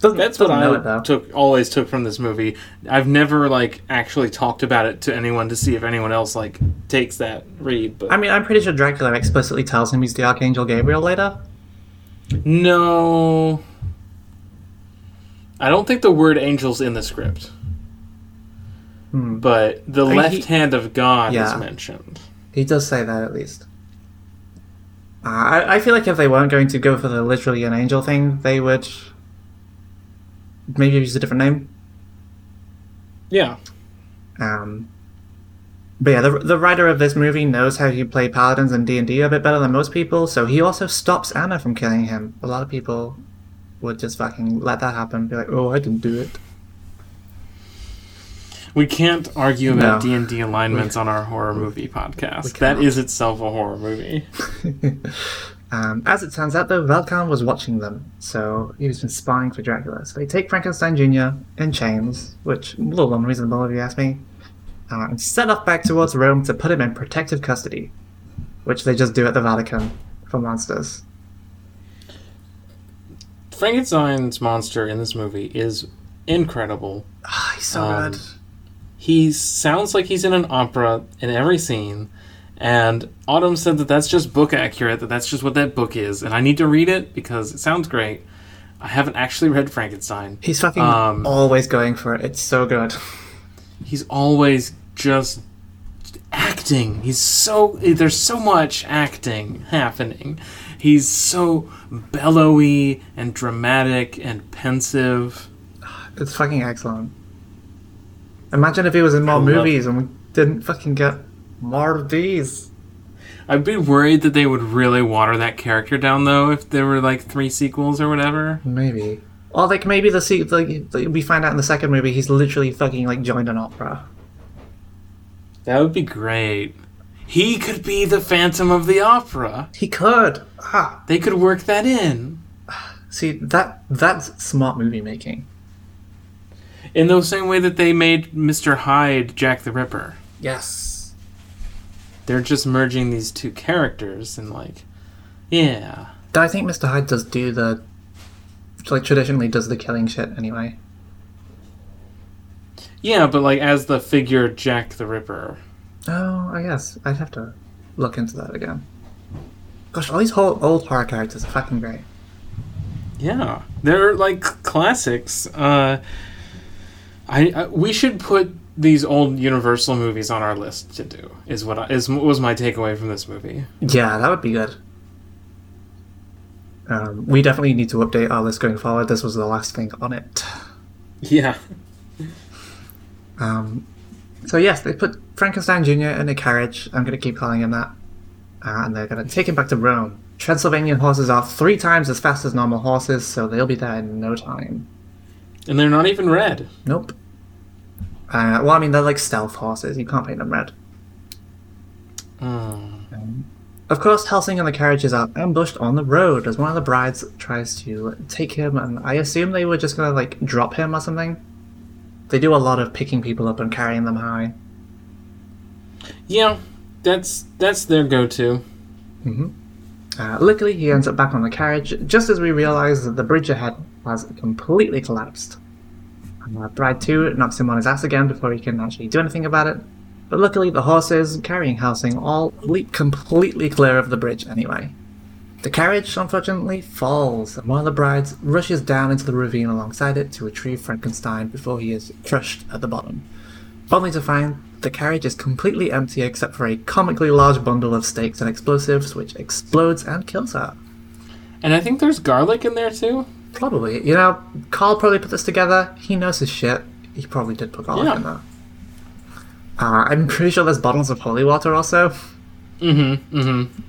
Doesn't, That's what doesn't know I it though. took always took from this movie. I've never like actually talked about it to anyone to see if anyone else like takes that read, but I mean, I'm pretty sure Dracula explicitly tells him he's the Archangel Gabriel later. No. I don't think the word angel's in the script. But the mean, left he- hand of God Yeah. is mentioned. He does say that at least. Uh, I, I feel like if they weren't going to go for the literally an angel thing, they would maybe use a different name. Yeah. Um, but yeah, the, the writer of this movie knows how you play paladins in D and D a bit better than most people, so he also stops Anna from killing him. A lot of people would just fucking let that happen, be like, "Oh, I didn't do it." We can't argue about D and D alignments on our horror movie podcast. That is itself a horror movie. Um, as it turns out, though, Velkan was watching them, so he was been spying for Dracula. So they take Frankenstein Jr. in chains, which a little unreasonable if you ask me, uh, and set off back towards Rome to put him in protective custody, which they just do at the Vatican for monsters. Frankenstein's monster in this movie is incredible. Ah, he's so Um, good. He sounds like he's in an opera in every scene. And Autumn said that that's just book accurate, that that's just what that book is. And I need to read it because it sounds great. I haven't actually read Frankenstein. He's fucking um, always going for it. It's so good. He's always just acting. He's so there's so much acting happening. He's so bellowy and dramatic and pensive. It's fucking excellent. Imagine if he was in more movies and we didn't fucking get more of these. I'd be worried that they would really water that character down though if there were like three sequels or whatever. Maybe. Or like maybe the se- like we find out in the second movie he's literally fucking like joined an opera. That would be great. he could be the Phantom of the Opera. He could. Ah, They could work that in. see that that's smart movie making. In the same way that they made Mr. Hyde Jack the Ripper. Yes. They're just merging these two characters and like yeah. I think Mr. Hyde does do the like traditionally does the killing shit anyway. Yeah, but like as the figure Jack the Ripper. Oh, I guess I'd have to look into that again. Gosh, all these whole old horror characters are fucking great. Yeah, they're like classics. Uh, I, I we should put these old Universal movies on our list to do. Is what I, is was my takeaway from this movie. Yeah, that would be good. Um, we definitely need to update our list going forward. This was the last thing on it. Yeah. Um, so yes, they put Frankenstein Jr. in a carriage. I'm going to keep calling him that. Uh, and they're going to take him back to Rome. Transylvanian horses are three times as fast as normal horses, so they'll be there in no time. And they're not even red. Nope. Uh, well, I mean, they're like stealth horses. You can't paint them red. Oh. Of course, Helsing and the carriages are ambushed on the road as one of the brides tries to take him, and I assume they were just gonna like drop him or something. They do a lot of picking people up and carrying them high. Yeah, that's that's their go-to. Uh, luckily, he ends up back on the carriage just as we realize that the bridge ahead has completely collapsed. Uh, Bride 2 knocks him on his ass again before he can actually do anything about it. But luckily, the horses carrying Helsing all leap completely clear of the bridge anyway. The carriage, unfortunately, falls, and one of the brides rushes down into the ravine alongside it to retrieve Frankenstein before he is crushed at the bottom. Only to find the carriage is completely empty except for a comically large bundle of stakes and explosives, which explodes and kills her. And I think there's garlic in there too. Probably. You know, Carl probably put this together. He knows his shit. He probably did put garlic Yeah. in there. Uh, I'm pretty sure there's bottles of holy water also. Mm-hmm. Mm-hmm.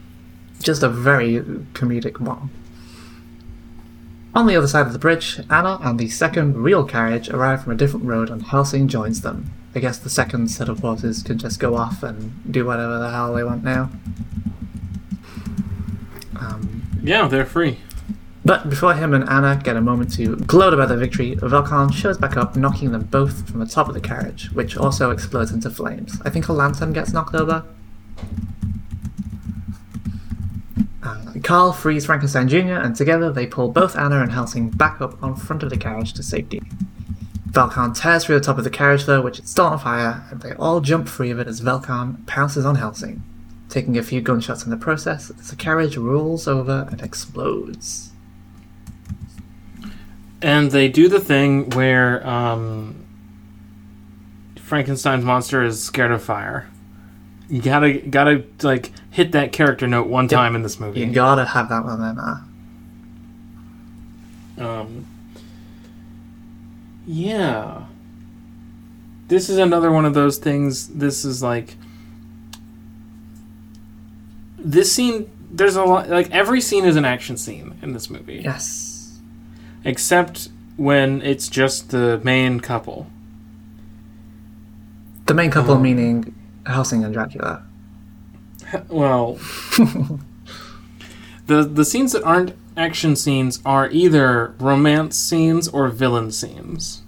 Just a very comedic one. On the other side of the bridge, Anna and the second real carriage arrive from a different road and Helsing joins them. I guess the second set of horses can just go off and do whatever the hell they want now. Um, Yeah, they're free. But before him and Anna get a moment to gloat about their victory, Velkan shows back up, knocking them both from the top of the carriage, which also explodes into flames. I think a lantern gets knocked over. Uh, Carl frees Frankenstein Jr., and together they pull both Anna and Helsing back up on front of the carriage to safety. Velkan tears through the top of the carriage, though, which is still on fire, and they all jump free of it as Velkan pounces on Helsing, taking a few gunshots in the process the carriage rolls over and explodes. And they do the thing where um, Frankenstein's monster is scared of fire. You gotta gotta like hit that character note one time in this movie. You gotta have that one then. Uh, Um, yeah. This is another one of those things. This is like. This scene, there's a lot. Like, every scene is an action scene in this movie. yes. Except when it's just the main couple. The main couple Oh. meaning Helsing and Dracula. Well. the, the scenes that aren't action scenes are either romance scenes or villain scenes.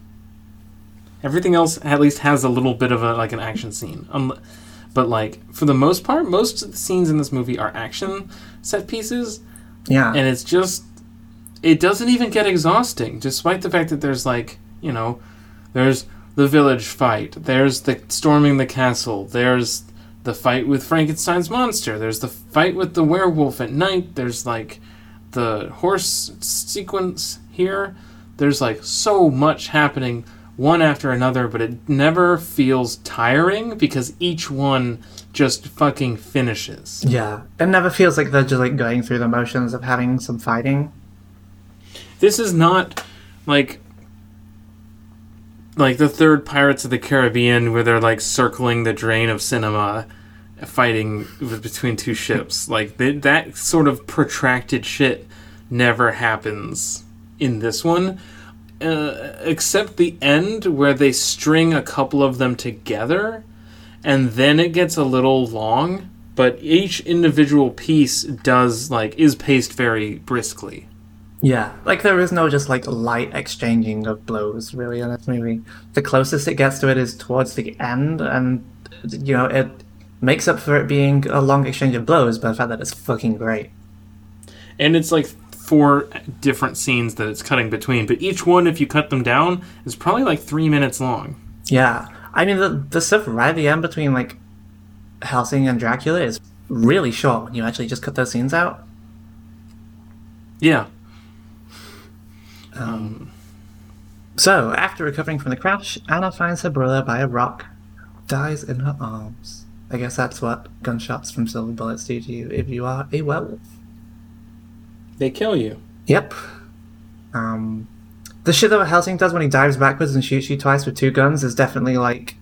Everything else at least has a little bit of a like an action scene. Um, but like for the most part, most of the scenes in this movie are action set pieces, Yeah. and it's just it doesn't even get exhausting, despite the fact that there's like you know, there's the village fight, there's the storming the castle, there's the fight with Frankenstein's monster, there's the fight with the werewolf at night, there's like the horse sequence here. There's like so much happening one after another, but it never feels tiring because each one just fucking finishes. yeah. It never feels like they're just like going through the motions of having some fighting. This is not like like the third Pirates of the Caribbean where they're like circling the drain of cinema fighting between two ships. Like th- that sort of protracted shit never happens in this one. Uh, except the end where they string a couple of them together and then it gets a little long but each individual piece does like is paced very briskly. Yeah, like there is no just like light exchanging of blows really in this movie. The closest it gets to it is towards the end, and you know it makes up for it being a long exchange of blows by the fact that it's fucking great. And it's like four different scenes that it's cutting between, but each one, if you cut them down, is probably like three minutes long. Yeah, I mean the the stuff right at the end between like Helsing and Dracula is really short when you actually just cut those scenes out. Yeah. So, after recovering from the crash, Anna finds her brother by a rock, dies in her arms. I guess that's what gunshots from silver bullets do to you if you are a werewolf. They kill you. Yep. Um, the shit that Helsing does when he dives backwards and shoots you twice with two guns is definitely like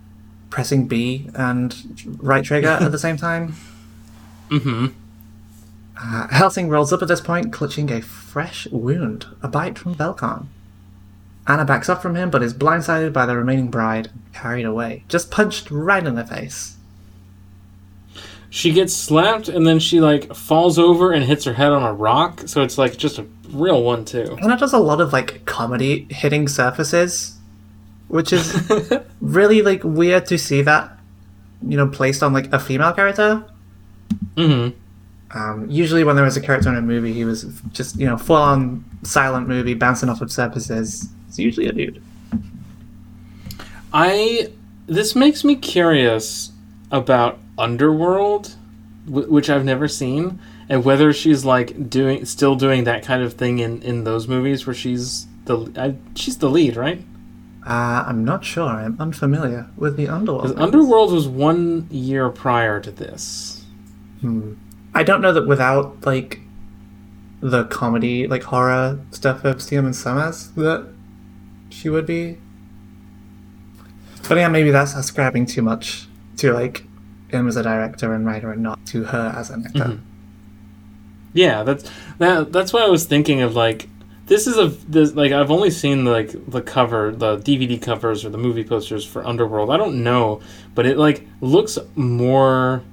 pressing B and right trigger at the same time. Mm-hmm. Uh, Helsing rolls up at this point, clutching a fresh wound, a bite from Velkan. Anna backs up from him, but is blindsided by the remaining bride and carried away. Just punched right in the face. She gets slapped and then she like falls over and hits her head on a rock, so it's like just a real one too. Anna does a lot of like comedy hitting surfaces, which is really like weird to see that, you know, placed on like a female character. Mm-hmm. Um, usually, when there was a character in a movie, he was just you know full on silent movie bouncing off of surfaces. It's usually a dude. I this makes me curious about Underworld, w- which I've never seen, and whether she's like doing still doing that kind of thing in in those movies where she's the I, she's the lead, right? Uh, I'm not sure. I'm unfamiliar with the Underworld. Underworld was one year prior to this. Hmm. I don't know that without like the comedy, like horror stuff of Stephen Sommers, that she would be. But yeah, maybe that's ascribing too much to like him as a director and writer, and not to her as an actor. Mhm. Yeah, that's that. That's why I was thinking of like this is a this like I've only seen like the cover, the DVD covers or the movie posters for Underworld. I don't know, but it like looks more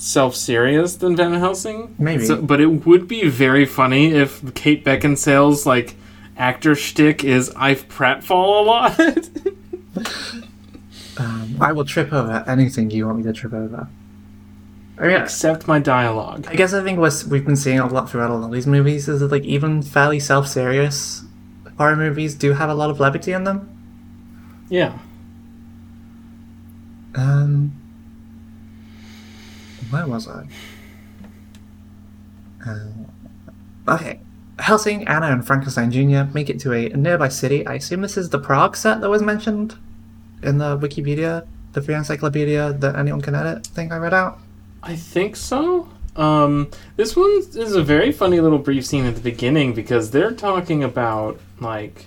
self-serious than Van Helsing. Maybe. So, but it would be very funny if Kate Beckinsale's like actor shtick is I've pratfall a lot. Um, I will trip over anything you want me to trip over. I mean, Except my dialogue. I guess I think what we've been seeing a lot throughout a lot of these movies is that like even fairly self-serious horror movies do have a lot of levity in them. Yeah. Um, where was I? Uh, okay, Helsing, Anna, and Frankenstein Jr. make it to a nearby city. I assume this is the Prague set that was mentioned in the Wikipedia, the free encyclopedia that anyone can edit thing I read out. I think so. Um, this one is a very funny little brief scene at the beginning because they're talking about like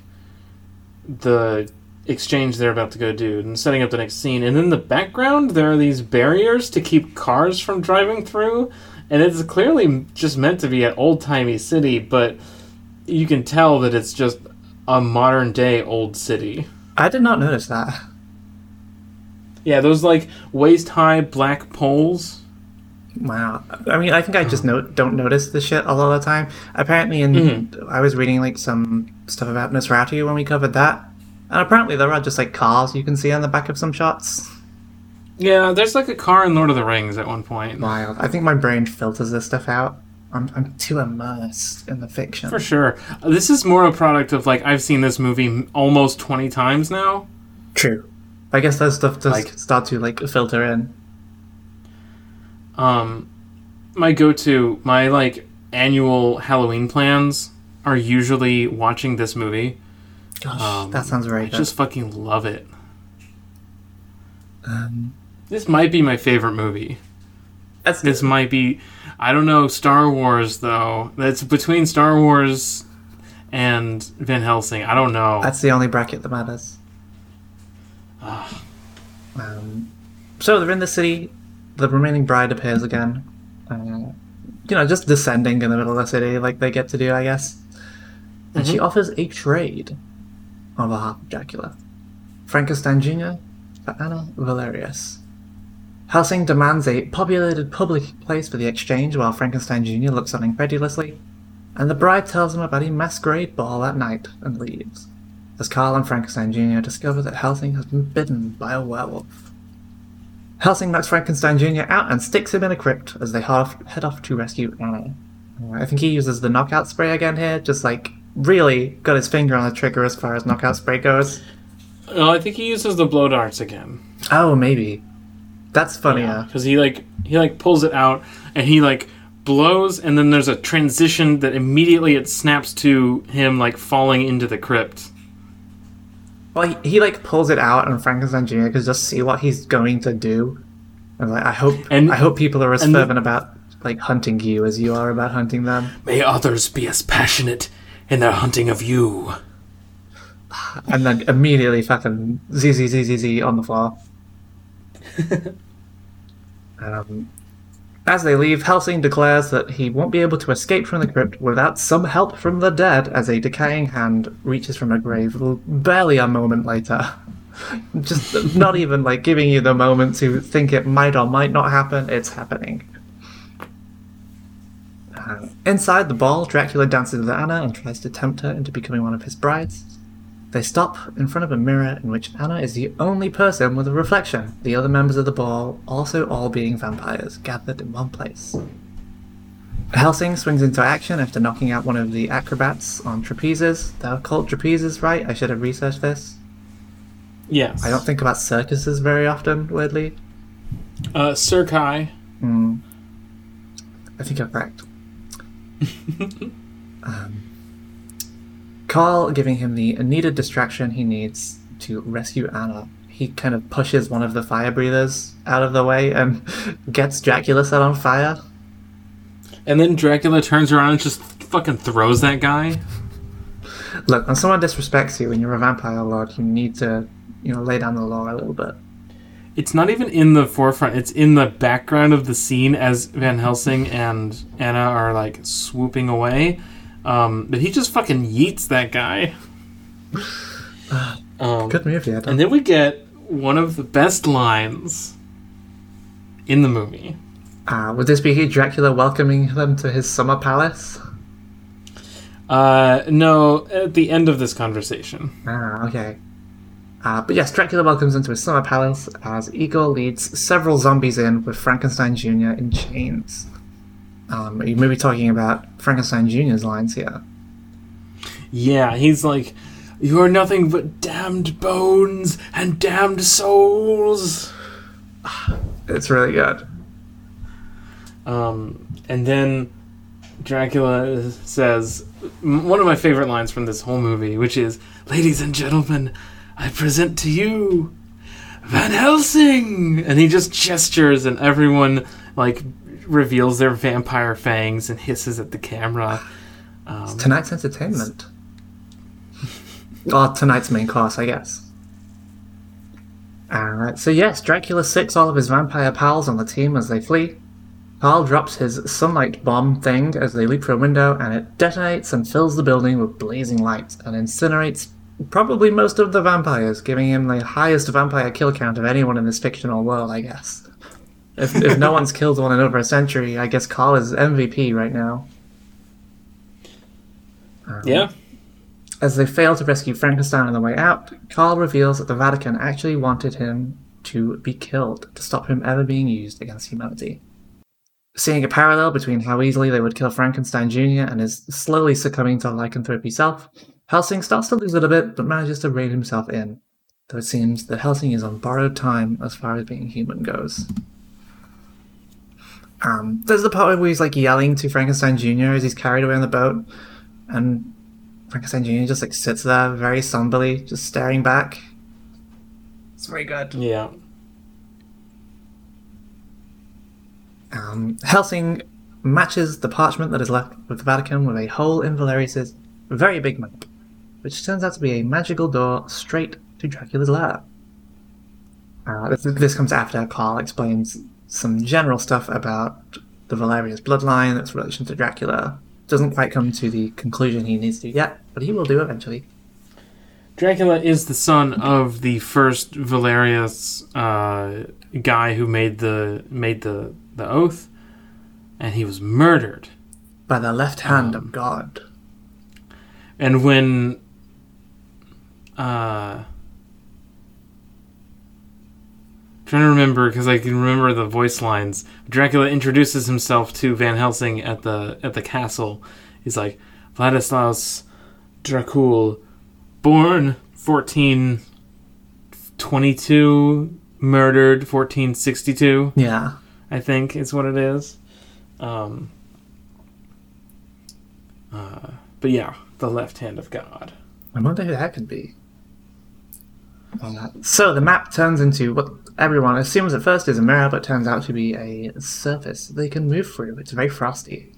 the exchange they're about to go do and setting up the next scene. And in the background, there are these barriers to keep cars from driving through, and it's clearly just meant to be an old timey city, but you can tell that it's just a modern day old city. I did not notice that. Yeah, those like waist high black poles. Wow. I mean, I think I just no- don't notice the shit a lot of the time. Apparently, in Mhm. I was reading like some stuff about Nosferatu when we covered that, and apparently there are just like cars you can see on the back of some shots. Yeah, there's like a car in Lord of the Rings at one point. Wild. I think my brain filters this stuff out. I'm, I'm too immersed in the fiction. For sure. This is more a product of like I've seen this movie almost 20 times now. True. I guess that stuff does Like- start to like filter in. Um my go-to, my like annual Halloween plans are usually watching this movie. Gosh, Um, that sounds very I good. just fucking love it. Um, This might be my favorite movie. that's This might be I don't know Star Wars though. That's between Star Wars and Van Helsing. I don't know. That's the only bracket that matters. um, so they're in the city. The remaining bride appears again. Uh, you know, just descending in the middle of the city, like they get to do, I guess. And she offers a trade on behalf of Dracula. Frankenstein Jr. for Anna Valerius. Helsing demands a populated public place for the exchange while Frankenstein Jr. looks on incredulously, and the bride tells him about a masquerade ball that night and leaves, as Carl and Frankenstein Jr. discover that Helsing has been bitten by a werewolf. Helsing knocks Frankenstein Jr. out and sticks him in a crypt as they half head off to rescue Anna. I think he uses the knockout spray again here, just like really got his finger on the trigger as far as knockout spray goes. No, I think he uses the blow darts again. Oh, maybe. That's funnier. because he like he like pulls it out and he like blows and then there's a transition that immediately it snaps to him like falling into the crypt Well, he, he like pulls it out, and Frankenstein Jr. can just see what he's going to do. And like, I hope, And- I hope people are as and the- fervent about like hunting you as you are about hunting them. may others be as passionate in their hunting of you And then immediately fucking z z z z z on the floor. um, as they leave, Helsing declares that he won't be able to escape from the crypt without some help from the dead as a decaying hand reaches from a grave barely a moment later. Just not even like giving you the moment to think it might or might not happen, it's happening. Uh, inside the ball, Dracula dances with Anna and tries to tempt her into becoming one of his brides. They stop in front of a mirror in which Anna is the only person with a reflection, the other members of the ball also all being vampires, gathered in one place. Helsing swings into action after knocking out one of the acrobats on trapezes. They're called trapezes, right? I should have researched this. yes I don't think about circuses very often, weirdly. uh sir kai Hmm. I think you're correct. um, Carl giving him the needed distraction he needs to rescue Anna. He kind of pushes one of the fire breathers out of the way and gets Dracula set on fire. and then dracula turns around and just fucking throws that guy Look, when someone disrespects you and you're a vampire lord, you need to, you know, lay down the law a little bit. It's not even in the forefront it's in the background of the scene as van helsing and anna are like swooping away um, but he just fucking yeets that guy um, Good movie, Adam. And then we get one of the best lines in the movie. Uh, would this be Dracula welcoming them to his summer palace? Uh, no, at the end of this conversation. Ah, okay. Uh, but yes, Dracula welcomes into his summer palace as Igor leads several zombies in with Frankenstein Jr. in chains. Um, you may be talking about Frankenstein Jr.'s lines here. Yeah, he's like, You are nothing but damned bones and damned souls. It's really good. Um, and then Dracula says one of my favorite lines from this whole movie, which is, Ladies and gentlemen, I present to you Van Helsing! And he just gestures, and everyone, like, reveals their vampire fangs and hisses at the camera. Um, Tonight's entertainment. or tonight's main course, I guess. Alright, so yes, Dracula sicks all of his vampire pals on the team as they flee. Carl drops his sunlight bomb thing as they leap through a window, and it detonates and fills the building with blazing light and incinerates probably most of the vampires, giving him the highest vampire kill count of anyone in this fictional world, I guess. If, if no one's killed one in over a century, I guess Carl is MVP right now. Um, yeah. As they fail to rescue Frankenstein on the way out, Carl reveals that the Vatican actually wanted him to be killed to stop him ever being used against humanity. Seeing a parallel between how easily they would kill Frankenstein Jr. and his slowly succumbing to lycanthropy self, Helsing starts to lose it a bit but manages to rein himself in, though it seems that Helsing is on borrowed time as far as being human goes. Um, there's the part where he's like yelling to Frankenstein Jr. as he's carried away on the boat, and Frankenstein Jr. just like sits there very somberly, just staring back. It's very good. Yeah. Um, Helsing matches the parchment that is left with the Vatican with a hole in Valerius's very big map, which turns out to be a magical door straight to Dracula's lair. Uh, this, this comes after Carl explains some general stuff about the Valerius bloodline, its relation to Dracula. Doesn't quite come to the conclusion he needs to yet, but he will do eventually. Dracula is the son of the first Valerius uh, guy who made the made the the oath, and he was murdered. By the left hand Um, of God. And when uh trying to remember because I can remember the voice lines. Dracula introduces himself to Van Helsing at the at the castle. He's like Vladislaus Dracul, born fourteen twenty two, murdered fourteen sixty two. Yeah. I think is what it is. Um, uh, but yeah, the left hand of God. I wonder who that could be. So the map turns into what everyone assumes at first is a mirror, but turns out to be a surface they can move through. It's very frosty.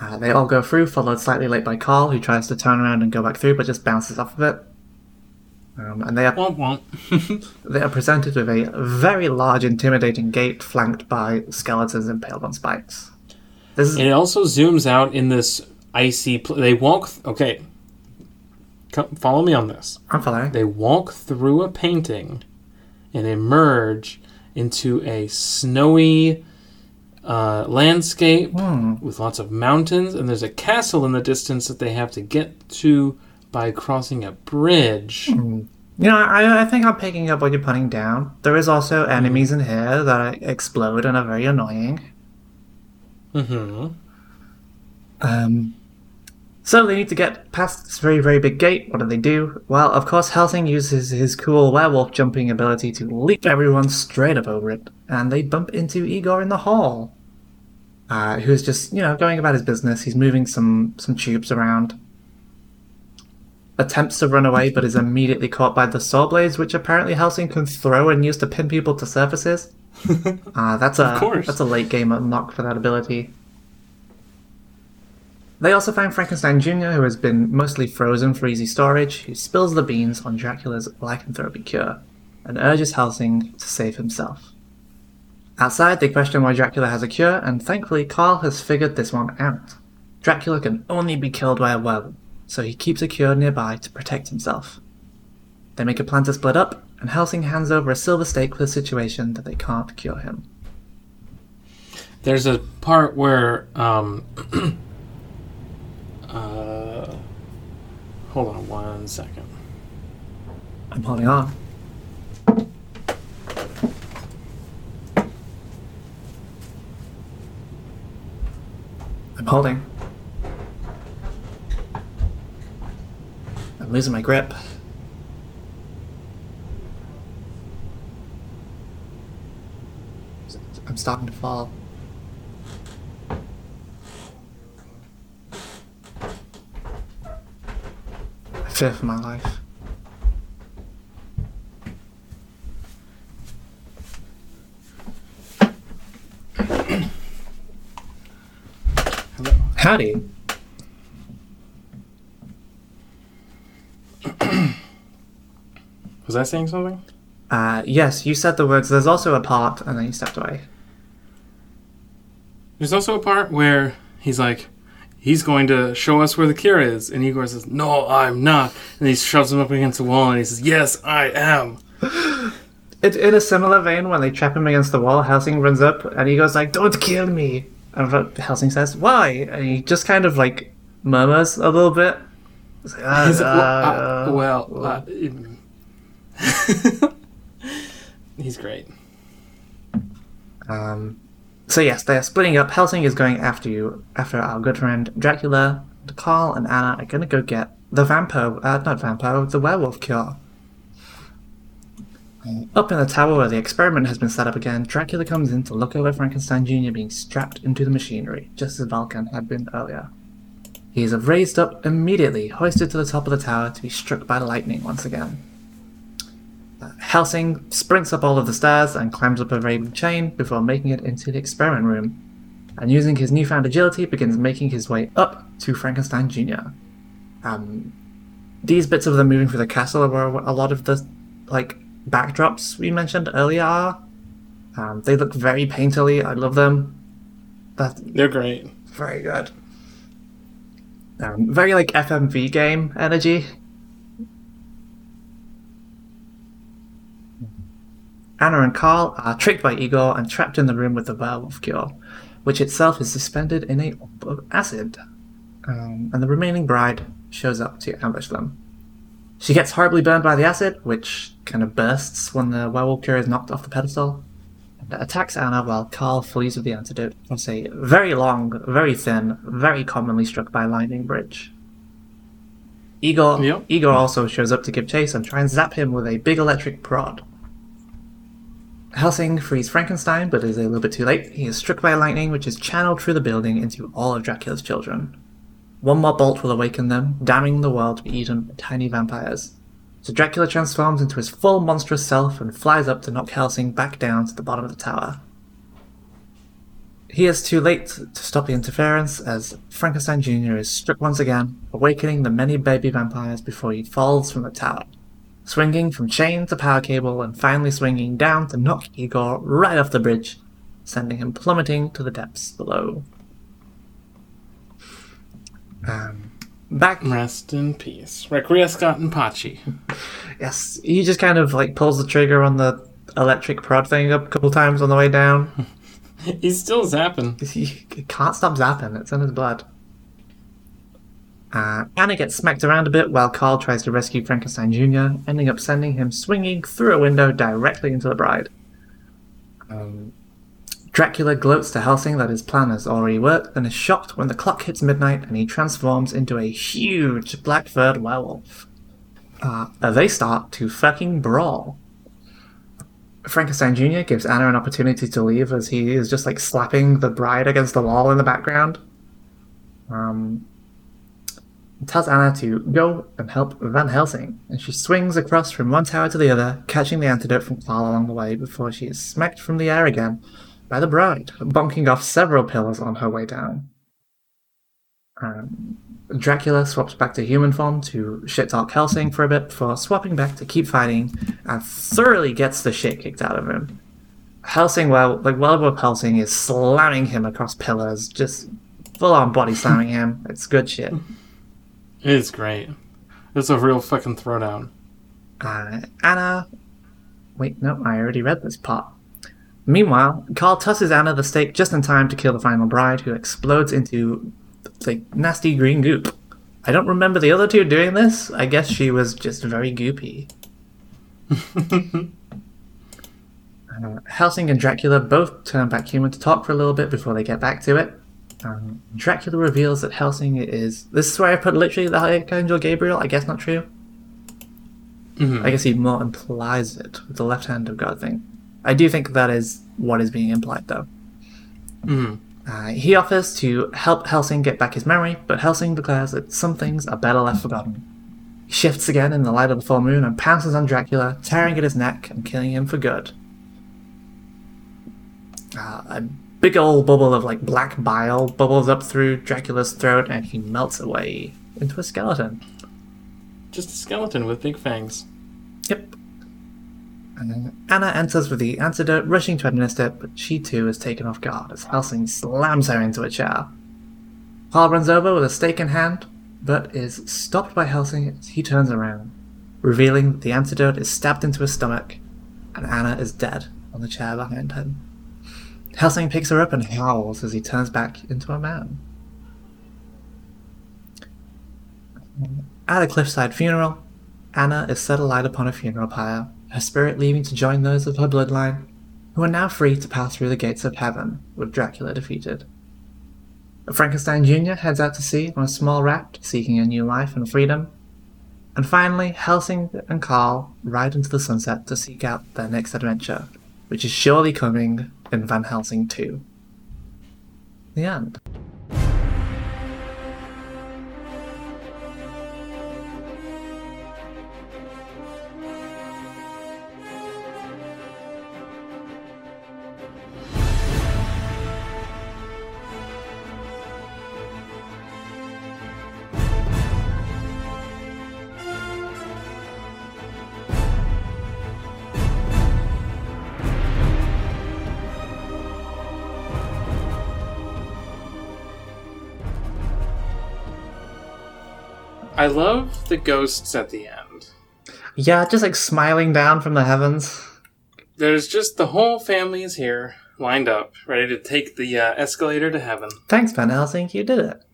Uh, they all go through, followed slightly late by Carl, who tries to turn around and go back through, but just bounces off of it. Um, and they are Womp womp. they are presented with a very large, intimidating gate flanked by skeletons impaled on spikes. This is it also zooms out in this icy. Pl- they walk. Th- okay, Come, follow me on this. I'm following. They walk through a painting and emerge into a snowy uh, landscape Hmm. with lots of mountains, and there's a castle in the distance that they have to get to by crossing a bridge. You know, I, I think I'm picking up what you're putting down. There is also enemies in here that explode and are very annoying. hmm Um, so they need to get past this very, very big gate. What do they do? Well, of course, Helsing uses his cool werewolf jumping ability to leap everyone straight up over it, and they bump into Igor in the hall, uh, who's just, you know, going about his business. He's moving some some tubes around. Attempts to run away, but is immediately caught by the saw blades, which apparently Helsing can throw and use to pin people to surfaces. uh, that's a that's a late game unlock for that ability. They also find Frankenstein Jr., who has been mostly frozen for easy storage, who spills the beans on Dracula's lycanthropy cure and urges Helsing to save himself. Outside, they question why Dracula has a cure, and thankfully, Carl has figured this one out. Dracula can only be killed by a werewolf, so he keeps a cure nearby to protect himself. They make a plan to split up, and Helsing hands over a silver stake for the situation that they can't cure him. There's a part where, um, uh, hold on one second. I'm holding on. I'm holding. I'm losing my grip. I'm starting to fall. For my life. Hello. Howdy. Was I saying something? Uh, yes, you said the words. There's also a part, and then you stepped away. There's also a part where he's like, he's going to show us where the cure is, and Igor says, "No, I'm not," and he shoves him up against the wall, and he says, "Yes, I am." It, in a similar vein, when they trap him against the wall, Helsing runs up and he goes like, "Don't kill me!" And Helsing says, "Why?" And he just kind of like murmurs a little bit. Like, "Uh, He's uh, well, uh, uh, well, uh, he's great. Um, so yes, they are splitting up. Helsing is going after you, after our good friend Dracula. Carl and Anna are gonna go get the vampire, uh, not vampire, the werewolf cure. Up in the tower where the experiment has been set up again, Dracula comes in to look over Frankenstein Jr. being strapped into the machinery, just as Velkan had been earlier. He is raised up immediately, hoisted to the top of the tower to be struck by lightning once again. Helsing sprints up all of the stairs and climbs up a raven chain before making it into the experiment room, and using his newfound agility begins making his way up to Frankenstein Jr. Um, these bits of them moving through the castle are where a lot of the like backdrops we mentioned earlier are. Um, they look very painterly. I love them. That's They're great. very good. Um, very like FMV game energy. Anna and Carl are tricked by Igor and trapped in the room with the werewolf cure, which itself is suspended in a orb of acid. Um, and the remaining bride shows up to ambush them. She gets horribly burned by the acid, which kind of bursts when the werewolf cure is knocked off the pedestal, and attacks Anna while Carl flees with the antidote across a very long, very thin, very commonly struck by lightning bridge. Igor, Yep. Igor also shows up to give chase and try and zap him with a big electric prod. Helsing frees Frankenstein, but is a little bit too late. He is struck by lightning, which is channeled through the building into all of Dracula's children. One more bolt will awaken them, damning the world to be eaten by tiny vampires. So Dracula transforms into his full monstrous self and flies up to knock Helsing back down to the bottom of the tower. He is too late to stop the interference as Frankenstein Jr. is struck once again, awakening the many baby vampires before he falls from the tower, swinging from chain to power cable and finally swinging down to knock Igor right off the bridge, sending him plummeting to the depths below. Um, back Rest in peace. Requiescat in pace. Yes, he just kind of like pulls the trigger on the electric prod thing up a couple times on the way down. He's still zapping. he can't stop zapping; it's in his blood. Uh, Anna gets smacked around a bit while Carl tries to rescue Frankenstein Jr., ending up sending him swinging through a window directly into the bride. Um, Dracula gloats to Helsing that his plan has already worked and is shocked when the clock hits midnight and he transforms into a huge black furred werewolf. Uh, they start to fucking brawl. Frankenstein Jr. gives Anna an opportunity to leave as he is just like slapping the bride against the wall in the background. Um, tells Anna to go and help Van Helsing, and she swings across from one tower to the other, catching the antidote from Carl along the way before she is smacked from the air again by the bride, bonking off several pillars on her way down. Um, Dracula swaps back to human form to shit talk Helsing for a bit before swapping back to keep fighting and thoroughly gets the shit kicked out of him. Helsing, well, like Werewolf Helsing is slamming him across pillars, just full on body slamming him. It's good shit. It is great. It's a real fucking throwdown. Uh, Anna. Wait, no, I already read this part. Meanwhile, Carl tosses Anna the stake just in time to kill the final bride, who explodes into like nasty green goop. I don't remember the other two doing this. I guess she was just very goopy. uh, Helsing and Dracula both turn back human to talk for a little bit before they get back to it. Um, Dracula reveals that Helsing is. This is where I put literally the Archangel Gabriel. I guess not true. I guess he more implies it with the left hand of God thing. I do think that is what is being implied, though. Mhm. Uh, he offers to help Helsing get back his memory, but Helsing declares that some things are better left forgotten. He shifts again in the light of the full moon and pounces on Dracula, tearing at his neck and killing him for good. Uh, big old bubble of like black bile bubbles up through Dracula's throat, and he melts away into a skeleton. Just a skeleton with big fangs. Yep. And then Anna enters with the antidote, rushing to administer it, but she too is taken off guard as Helsing slams her into a chair. Paul runs over with a stake in hand, but is stopped by Helsing as he turns around, revealing that the antidote is stabbed into his stomach, and Anna is dead on the chair behind him. Helsing picks her up and howls as he turns back into a man. At a cliffside funeral, Anna is set alight upon a funeral pyre, her spirit leaving to join those of her bloodline, who are now free to pass through the gates of heaven, with Dracula defeated. Frankenstein Jr. heads out to sea on a small raft, seeking a new life and freedom. And finally, Helsing and Carl ride into the sunset to seek out their next adventure, which is surely coming in Van Helsing 2. The end. Love the ghosts at the end. Yeah, just like smiling down from the heavens. there's just the whole family is here, lined up, ready to take the uh, escalator to heaven. Thanks, Van Helsing. You did it.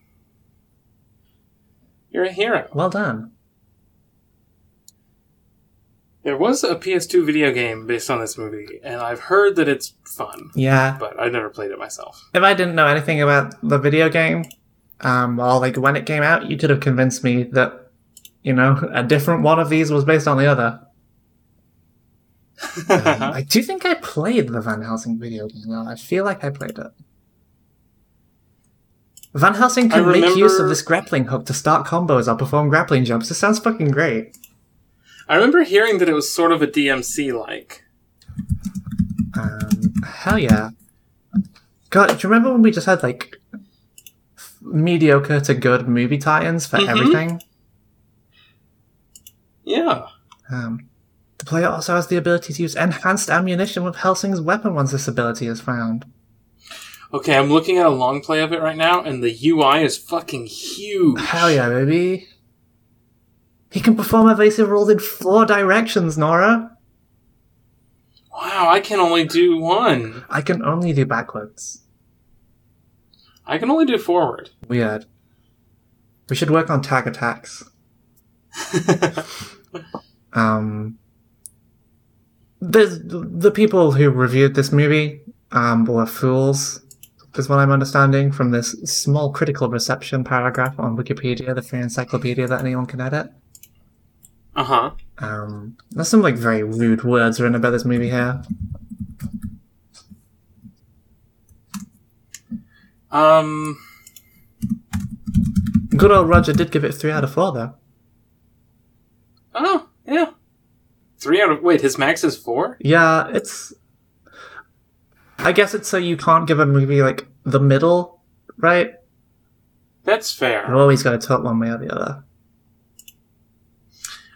You're a hero. Well done. There was a PS2 video game based on this movie, and I've heard that it's fun, Yeah. but I've never played it myself. If I didn't know anything about the video game, um, or like when it came out, you could have convinced me that, you know, a different one of these was based on the other. Um, I do think I played the Van Helsing video game. Though. I feel like I played it. Van Helsing can make use of this grappling hook to start combos or perform grappling jumps. This sounds fucking great. I remember hearing that it was sort of a DMC like. Um, hell yeah. God, do you remember when we just had like mediocre to good movie tie-ins for Mhm. everything? Yeah. Um, the player also has the ability to use enhanced ammunition with Helsing's weapon once this ability is found. Okay, I'm looking at a long play of it right now, and the UI is fucking huge. Hell yeah, baby. He can perform evasive rolls in four directions, Nora. Wow, I can only do one. I can only do backwards. I can only do forward. Weird. We should work on tag attacks. Um, the the people who reviewed this movie um, were fools, is what I'm understanding from this small critical reception paragraph on Wikipedia, the free encyclopedia that anyone can edit. Uh huh. Um, there's some like very rude words written about this movie here. Um. Good old Roger did give it three out of four though. Oh, yeah. Three out of. Wait, his max is four? Yeah, it's. I guess it's so you can't give a movie like the middle, right? That's fair. Fair. always got to tilt one way or the other.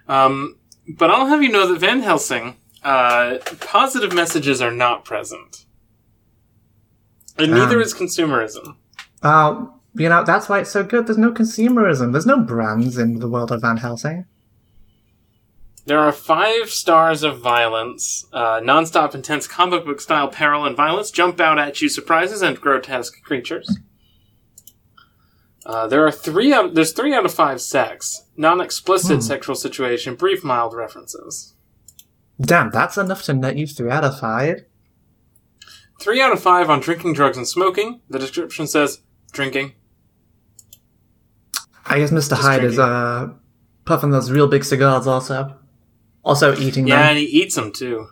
Um, but I'll have you know that Van Helsing, uh, positive messages are not present. And neither Um. is consumerism. Uh, you know, that's why it's so good. There's no consumerism. There's no brands in the world of Van Helsing. There are five stars of violence, uh, non-stop intense comic book style peril and violence, jump out at you surprises, and grotesque creatures. Uh, there are three out. There's three out of five sex, non-explicit Hmm. sexual situation, brief mild references. Damn, that's enough to net you three out of five. Three out of five on drinking, drugs, and smoking. The description says drinking. I guess Mr. Just Hyde is uh puffing those real big cigars also. Also eating Yeah, them. Yeah, and he eats them too.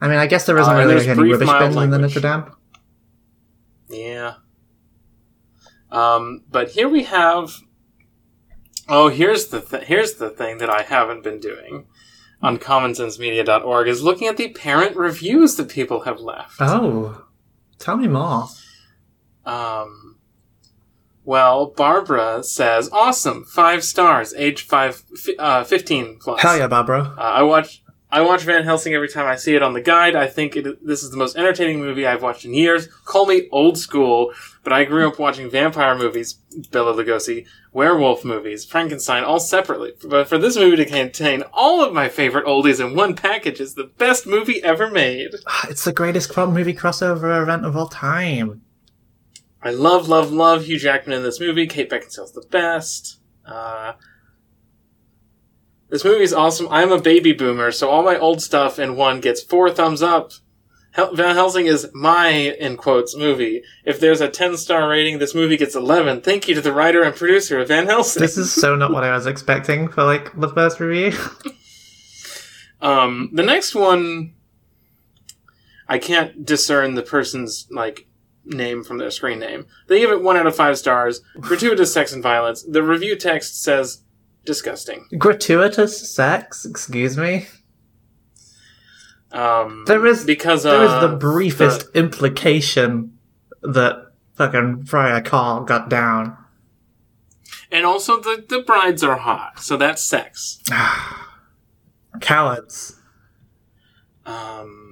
I mean, I guess there isn't Uh, really like, any rubbish bins in the. Notre Dame. Yeah. Um, but here we have. Oh, here's the th- here's the thing that I haven't been doing on CommonSenseMedia.org is looking at the parent reviews that people have left. Oh, tell me more. Um, well, Barbara says, "Awesome, five stars, age five, fi- uh, fifteen plus." Hell yeah, Barbara. Uh, I watch I watch Van Helsing every time I see it on the guide. I think it, this is the most entertaining movie I've watched in years. Call me old school, but I grew up watching vampire movies, Bela Lugosi, werewolf movies, Frankenstein, all separately. But for this movie to contain all of my favorite oldies in one package is the best movie ever made. It's the greatest movie crossover event of all time. I love, love, love Hugh Jackman in this movie. Kate Beckinsale's the best. Uh, this movie's awesome. I'm a baby boomer, so all my old stuff in one gets four thumbs up. Hel- Van Helsing is my, in quotes, movie. If there's a 10 star rating, this movie gets 11. Thank you to the writer and producer of Van Helsing. This is so not what I was expecting for like the first review. Um, the next one, I can't discern the person's like name from their screen name. They give it one out of five stars. Gratuitous sex and violence. The review text says disgusting. Gratuitous sex? Excuse me. Um, There is- because There is the briefest implication that fucking Friar Carl got down. and also the the brides are hot, so that's sex. Cowards. Um,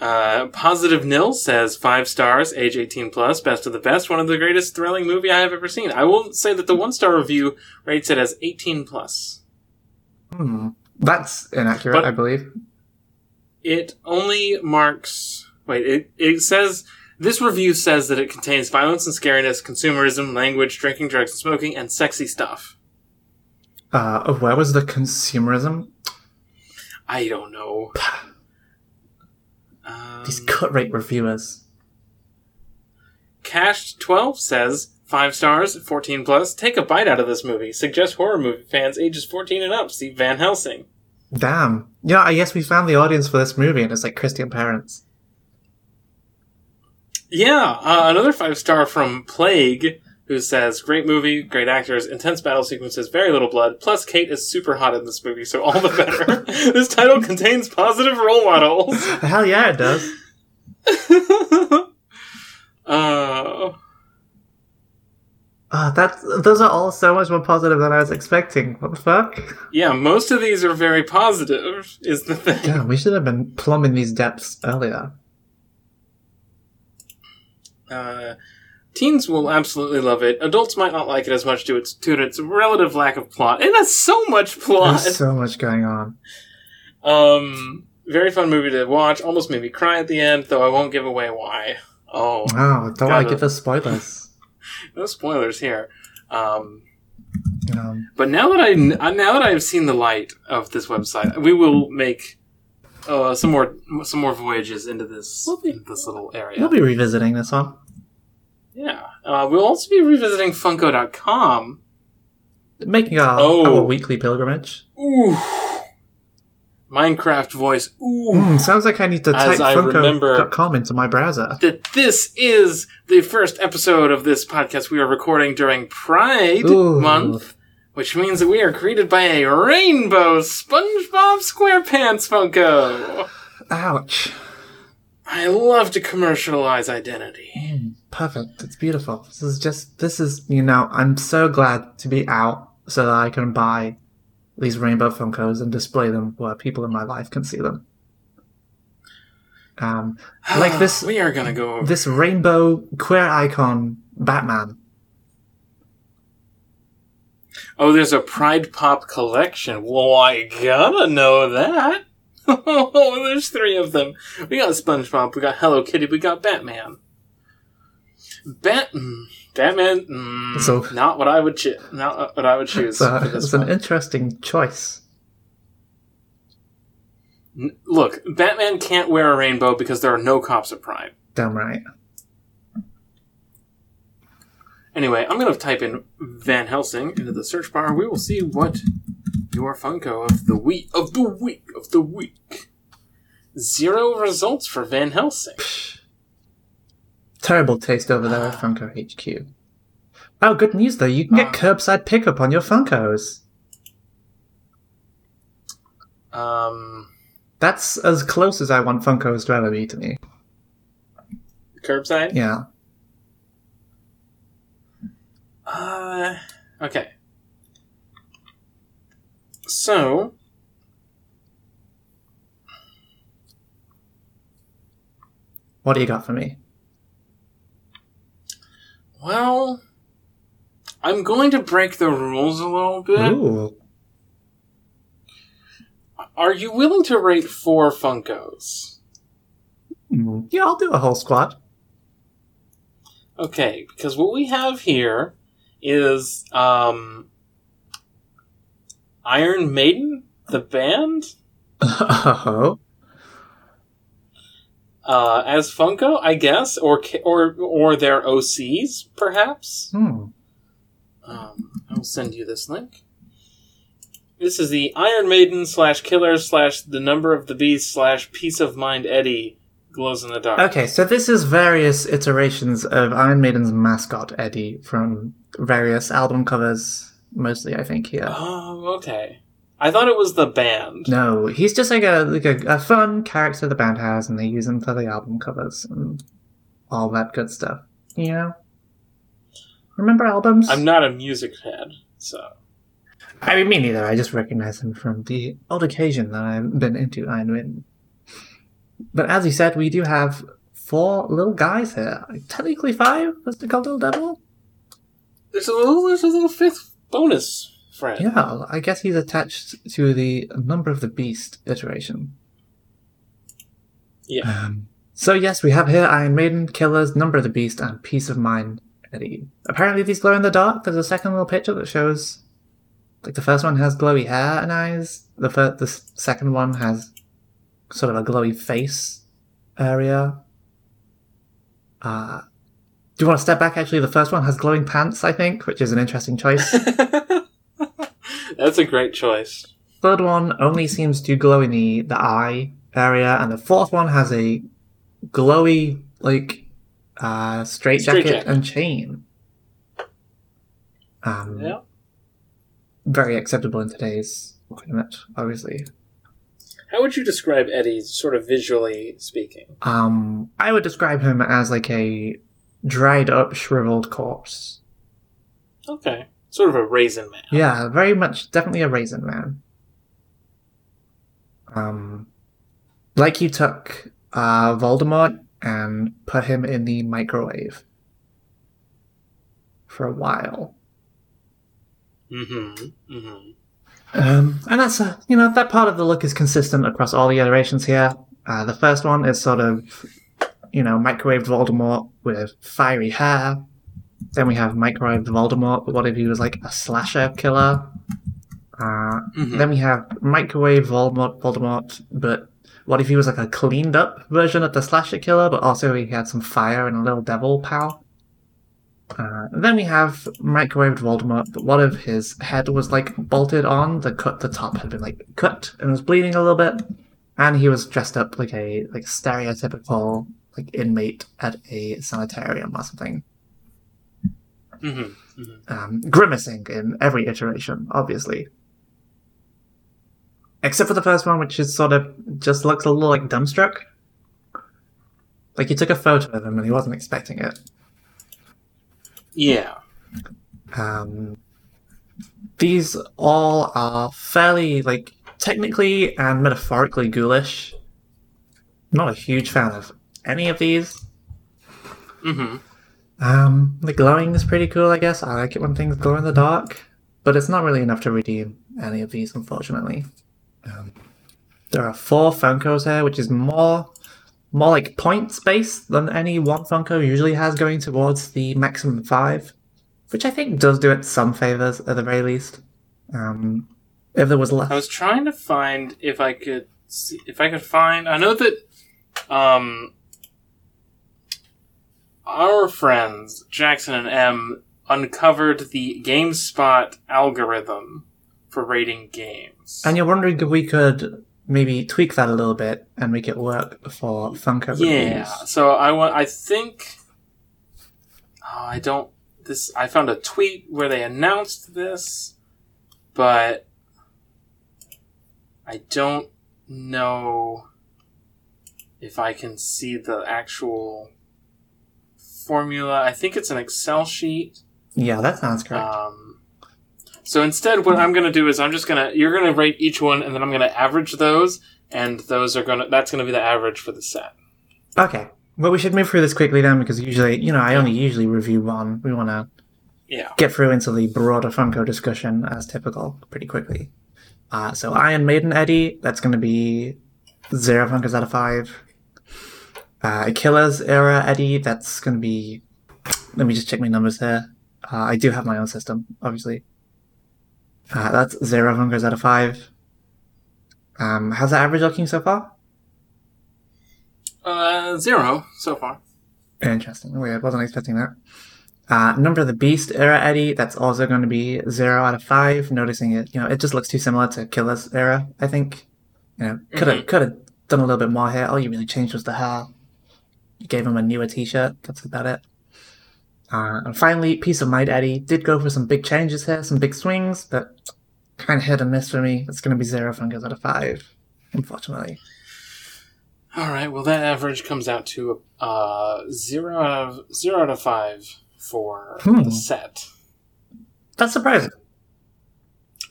uh, Positive Nil says five stars, age 18 plus, best of the best, one of the greatest thrilling movie I have ever seen. I will say that the one star review rates it as 18 plus. Hmm. That's inaccurate, But- I believe. It only marks. Wait, it, it says. This review says that it contains violence and scariness, consumerism, language, drinking, drugs, and smoking, and sexy stuff. Uh, where was the consumerism? I don't know. Um, These cut rate reviewers. Cashed 12 says, 5 stars, 14 plus, take a bite out of this movie. Suggest horror movie fans ages 14 and up see Van Helsing. Damn. Yeah, I guess we found the audience for this movie, and it's like Christian parents. Yeah, uh, another 5 star from Plague, who says, great movie, great actors, intense battle sequences, very little blood, plus Kate is super hot in this movie, so all the better. this title contains positive role models. Hell yeah, it does. uh, Ah, that's those are all so much more positive than I was expecting. What the fuck? yeah, most of these are very positive, is the thing. Yeah, we should have been plumbing these depths earlier. Uh, teens will absolutely love it. Adults might not like it as much due to its relative lack of plot. It has so much plot. There's so much going on. Um, very fun movie to watch. Almost made me cry at the end, though I won't give away why. Oh, Oh, don't I Gotta- give us spoilers? no spoilers here. Um, Um, but now that I now that I have seen the light of this website, we will make uh, some more some more voyages into this We'll be- into this little area. we'll be revisiting this one. Yeah, uh, we'll also be revisiting Funko.com. Making our, Oh. our weekly pilgrimage. Ooh. Minecraft voice. Ooh. Hmm, sounds like I need to type Funko.com into my browser. That this is the first episode of this podcast we are recording during Pride Ooh. Month, which means that we are greeted by a rainbow SpongeBob SquarePants Funko. Ouch. I love to commercialize identity. Hmm, perfect. It's beautiful. This is just, this is, you know, I'm so glad to be out so that I can buy these rainbow Funkos and display them where people in my life can see them. Um, like this, we are gonna go over. this rainbow queer icon Batman. Oh, there's a Pride Pop collection. Well, I gotta know that. Oh, there's three of them. We got SpongeBob, we got Hello Kitty, we got Batman. Bat, mm, Batman, mm, So- not what I would cho- not what I would choose So it's an interesting choice. Look, Batman can't wear a rainbow because there are no cops at Pride. Damn right. Anyway, I'm gonna type in Van Helsing into the search bar. We will see what your Funko of the week of the week of the week. Zero results for Van Helsing. Terrible taste over there at Funko HQ. Oh, good news though. You can get Ah. curbside pickup on your Funkos. Um, That's as close as I want Funkos to ever be to me. curbside. Yeah. Uh, okay. So, What do you got for me? well, I'm going to break the rules a little bit. Ooh. Are you willing to rate four Funkos? Mm, Yeah, I'll do a whole squad. Okay, because what we have here is um, Iron Maiden, the band, Oh. uh, as Funko, I guess, or or or their OCs, perhaps. Hmm. Um, I will send you this link. This is the Iron Maiden slash Killer slash the Number of the Beast slash Piece of Mind Eddie glows in the dark. Okay, so this is various iterations of Iron Maiden's mascot, Eddie, from various album covers, mostly, I think, here. Oh, okay. I thought it was the band. No, he's just like a like a, a fun character the band has, and they use him for the album covers and all that good stuff. You know, remember albums? I'm not a music fan, so. I mean, me neither. I just recognize him from the odd occasion that I've been into Iron Maiden. But as you said, we do have four little guys here. Technically five, Mr. Cold Little Devil. There's a little, there's a little fifth bonus friend. Yeah, I guess he's attached to the Number of the Beast iteration. Yeah. Um, so yes, we have here Iron Maiden, Killers, Number of the Beast, and Piece of Mind Eddie. Apparently these glow in the dark. There's a second little picture that shows, like the first one has glowy hair and eyes. The first, the second one has sort of a glowy face area. Uh, do you want to step back? Actually, the first one has glowing pants, I think, which is an interesting choice. That's a great choice. third one only seems to glow in the, the eye area, and the fourth one has a glowy like uh straight jacket Straitjacket. and chain. Um, Yeah. very acceptable in today's climate, obviously. How would you describe Eddie, sort of visually speaking? Um, I would describe him as like a dried up, shriveled corpse. Okay. Sort of a raisin man. Yeah, very much, definitely a raisin man. Um, like you took uh, Voldemort and put him in the microwave for a while. Mm-hmm. Mm-hmm. Um, and that's a, you know that part of the look is consistent across all the iterations here. Uh, the first one is sort of you know microwaved Voldemort with fiery hair. Then we have microwaved Voldemort, but what if he was like a slasher killer? Uh, Mhm. Then we have microwave Voldemort, Voldemort, but what if he was like a cleaned up version of the slasher killer, but also he had some fire and a little devil power? Uh, then we have microwaved Voldemort, but what if his head was like bolted on? The cut, the top had been like cut and was bleeding a little bit, and he was dressed up like a like stereotypical like inmate at a sanitarium or something, Mm-hmm. Mm-hmm. um, grimacing in every iteration, obviously. Except for the first one, which is sort of just looks a little like dumbstruck. Like you took a photo of him and he wasn't expecting it. Yeah. Um, these all are fairly like technically and metaphorically ghoulish. Not a huge fan of any of these. Mm-hmm. Um, the glowing is pretty cool, I guess. I like it when things glow in the dark, but it's not really enough to redeem any of these, unfortunately. Um, there are four Funkos here, which is more more like points based than any one Funko usually has, going towards the maximum five, which I think does do it some favors at the very least. Um, if there was less, I was trying to find if I could see if I could find. I know that um, our friends Jackson and M uncovered the GameSpot algorithm for rating games. and you're wondering if we could maybe tweak that a little bit and make it work for Funko yeah, reviews. so I want. I think. Oh, I don't. This I found a tweet where they announced this, but I don't know if I can see the actual formula. I think it's an Excel sheet. Yeah, that sounds correct. Um, so instead, what I'm going to do is I'm just going to you're going to rate each one, and then I'm going to average those, and those are going to that's going to be the average for the set. Okay. Well, we should move through this quickly then, because usually, you know, I only usually review one. We want to Yeah. get through into the broader Funko discussion as typical pretty quickly. Uh, so Iron Maiden Eddie, that's going to be zero Funkos out of five. Uh, Killers era Eddie, that's going to be. Let me just check my numbers here. Uh, I do have my own system, obviously. Uh, that's zero Funkos out of five. Um, how's the average looking so far? Uh, zero so far. Interesting. Weird. Wasn't expecting that. Uh, Number of the Beast era Eddie, that's also going to be zero out of five. Noticing it, you know, it just looks too similar to Killer's era. I think, you know, could have could have done a little bit more here. All you really changed was the hair. Gave him a newer T-shirt. That's about it. Uh, and finally, Piece of Mind Eddie did go for some big changes here, some big swings, but kind of hit and miss for me. It's going to be zero fingers out of five, unfortunately. All right. Well, that average comes out to uh zero out of zero out of five for Hmm. the set. That's surprising.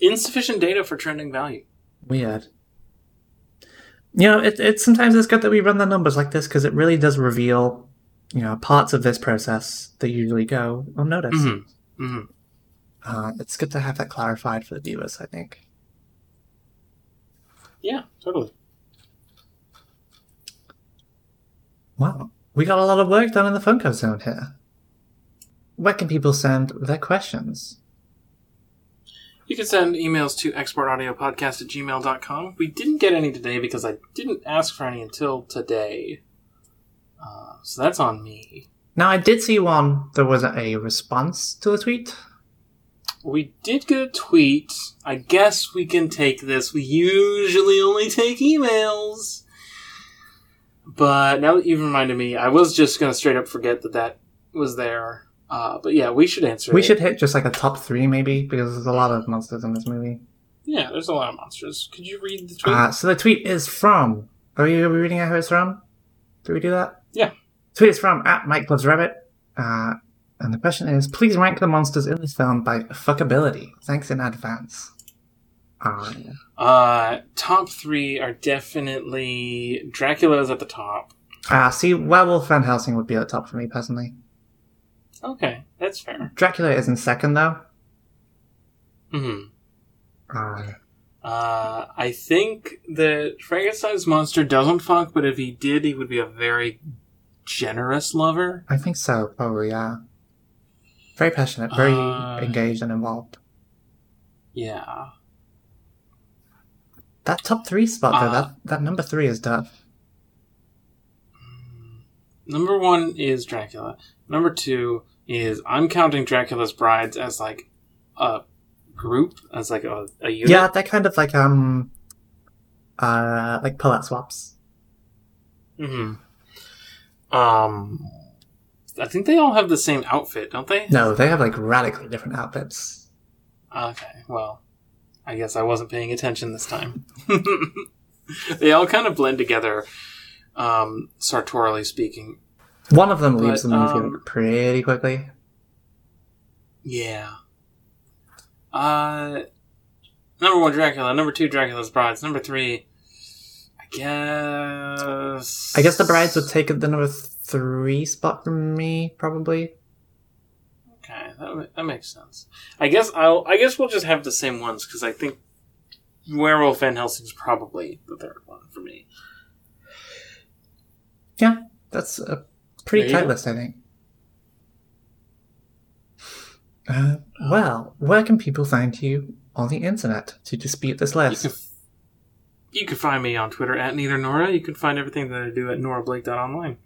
Insufficient data for trending value. Weird. You know, it, it sometimes it's good that we run the numbers like this because it really does reveal, you know, parts of this process that usually go unnoticed. Mm-hmm. Mm-hmm. Uh, it's good to have that clarified for the viewers, I think. Yeah, totally. Wow, we got a lot of work done in the Funko Zone here. Where can people send their questions? You can send emails to exportaudiopodcast at gmail.com. We didn't get any today because I didn't ask for any until today. Uh, so that's on me. Now, I did see one. There was a response to a tweet. We did get a tweet. I guess we can take this. We usually only take emails. But now that you've reminded me, I was just going to straight up forget that that was there. Uh, but yeah, we should answer We it. should hit just like a top three, maybe, because there's a lot of monsters in this movie. Yeah, there's a lot of monsters. Could you read the tweet? Uh, so the tweet is from. Are you are we reading out who it's from? Do we do that? Yeah. Tweet is from at Mike Loves Rabbit. Uh, and the question is please rank the monsters in this film by fuckability. Thanks in advance. Uh, Uh, top three are definitely Dracula's at the top. uh, see, Werewolf Van Helsing would be at the top for me personally. Okay, that's fair. Dracula is in second though. hmm Uh, Uh, I think that Frankenstein's monster doesn't fuck, but if he did, he would be a very generous lover. I think so, probably, yeah. Very passionate, very Uh, engaged and involved. Yeah. That top three spot though, Uh, that, that number three is tough. Number one is Dracula. Number two is I'm counting Dracula's brides as like a group, as like a, a unit. Yeah, they're kind of like um uh like pull-out swaps. hmm Um, I think they all have the same outfit, don't they? No, they have like radically different outfits. Okay, well, I guess I wasn't paying attention this time. they all kind of blend together, um, sartorially speaking. One of them leaves But, the movie um, pretty quickly. Yeah. Uh, number one, Dracula. Number two, Dracula's Brides. Number three, I guess. I guess the brides would take the number three spot from me, probably. Okay, that, that makes sense. I guess I'll. I guess we'll just have the same ones because I think Werewolf Van Helsing's probably the third one for me. Yeah, that's a pretty There you tight list, I think. Uh, well, where can people find you on the internet to dispute this You list? can, you can find me on Twitter at neither Nora. You can find everything that I do at norablake.online.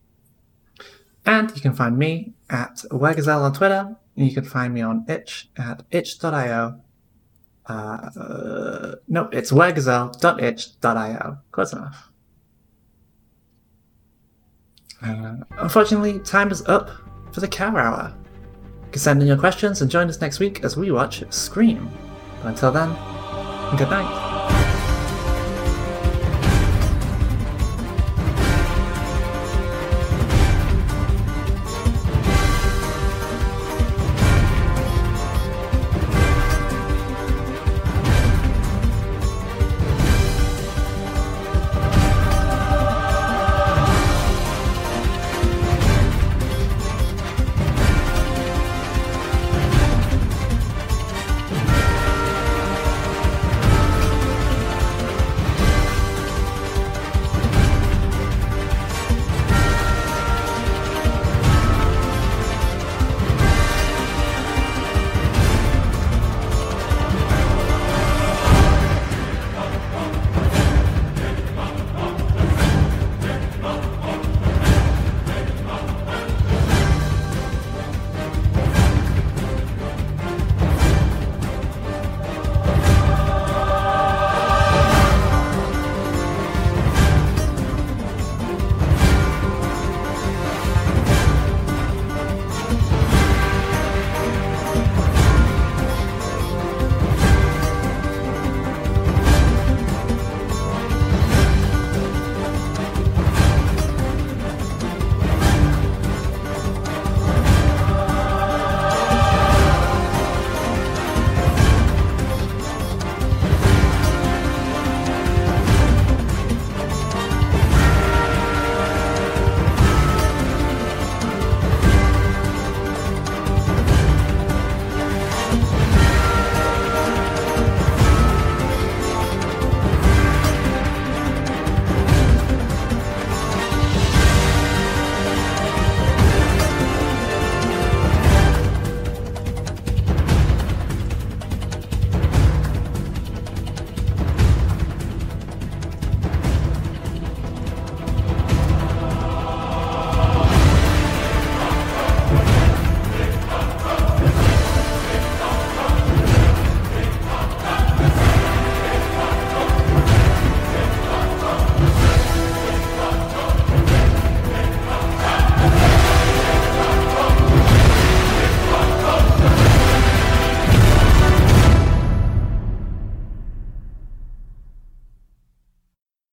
And you can find me at Weregazelle on Twitter. And you can find me on itch at itch.io. Uh, uh, no, it's weregazelle.itch.io. Close enough. Uh, unfortunately, time is up for the Cower Hour. You can send in your questions and join us next week as we watch Scream. But until then, good night.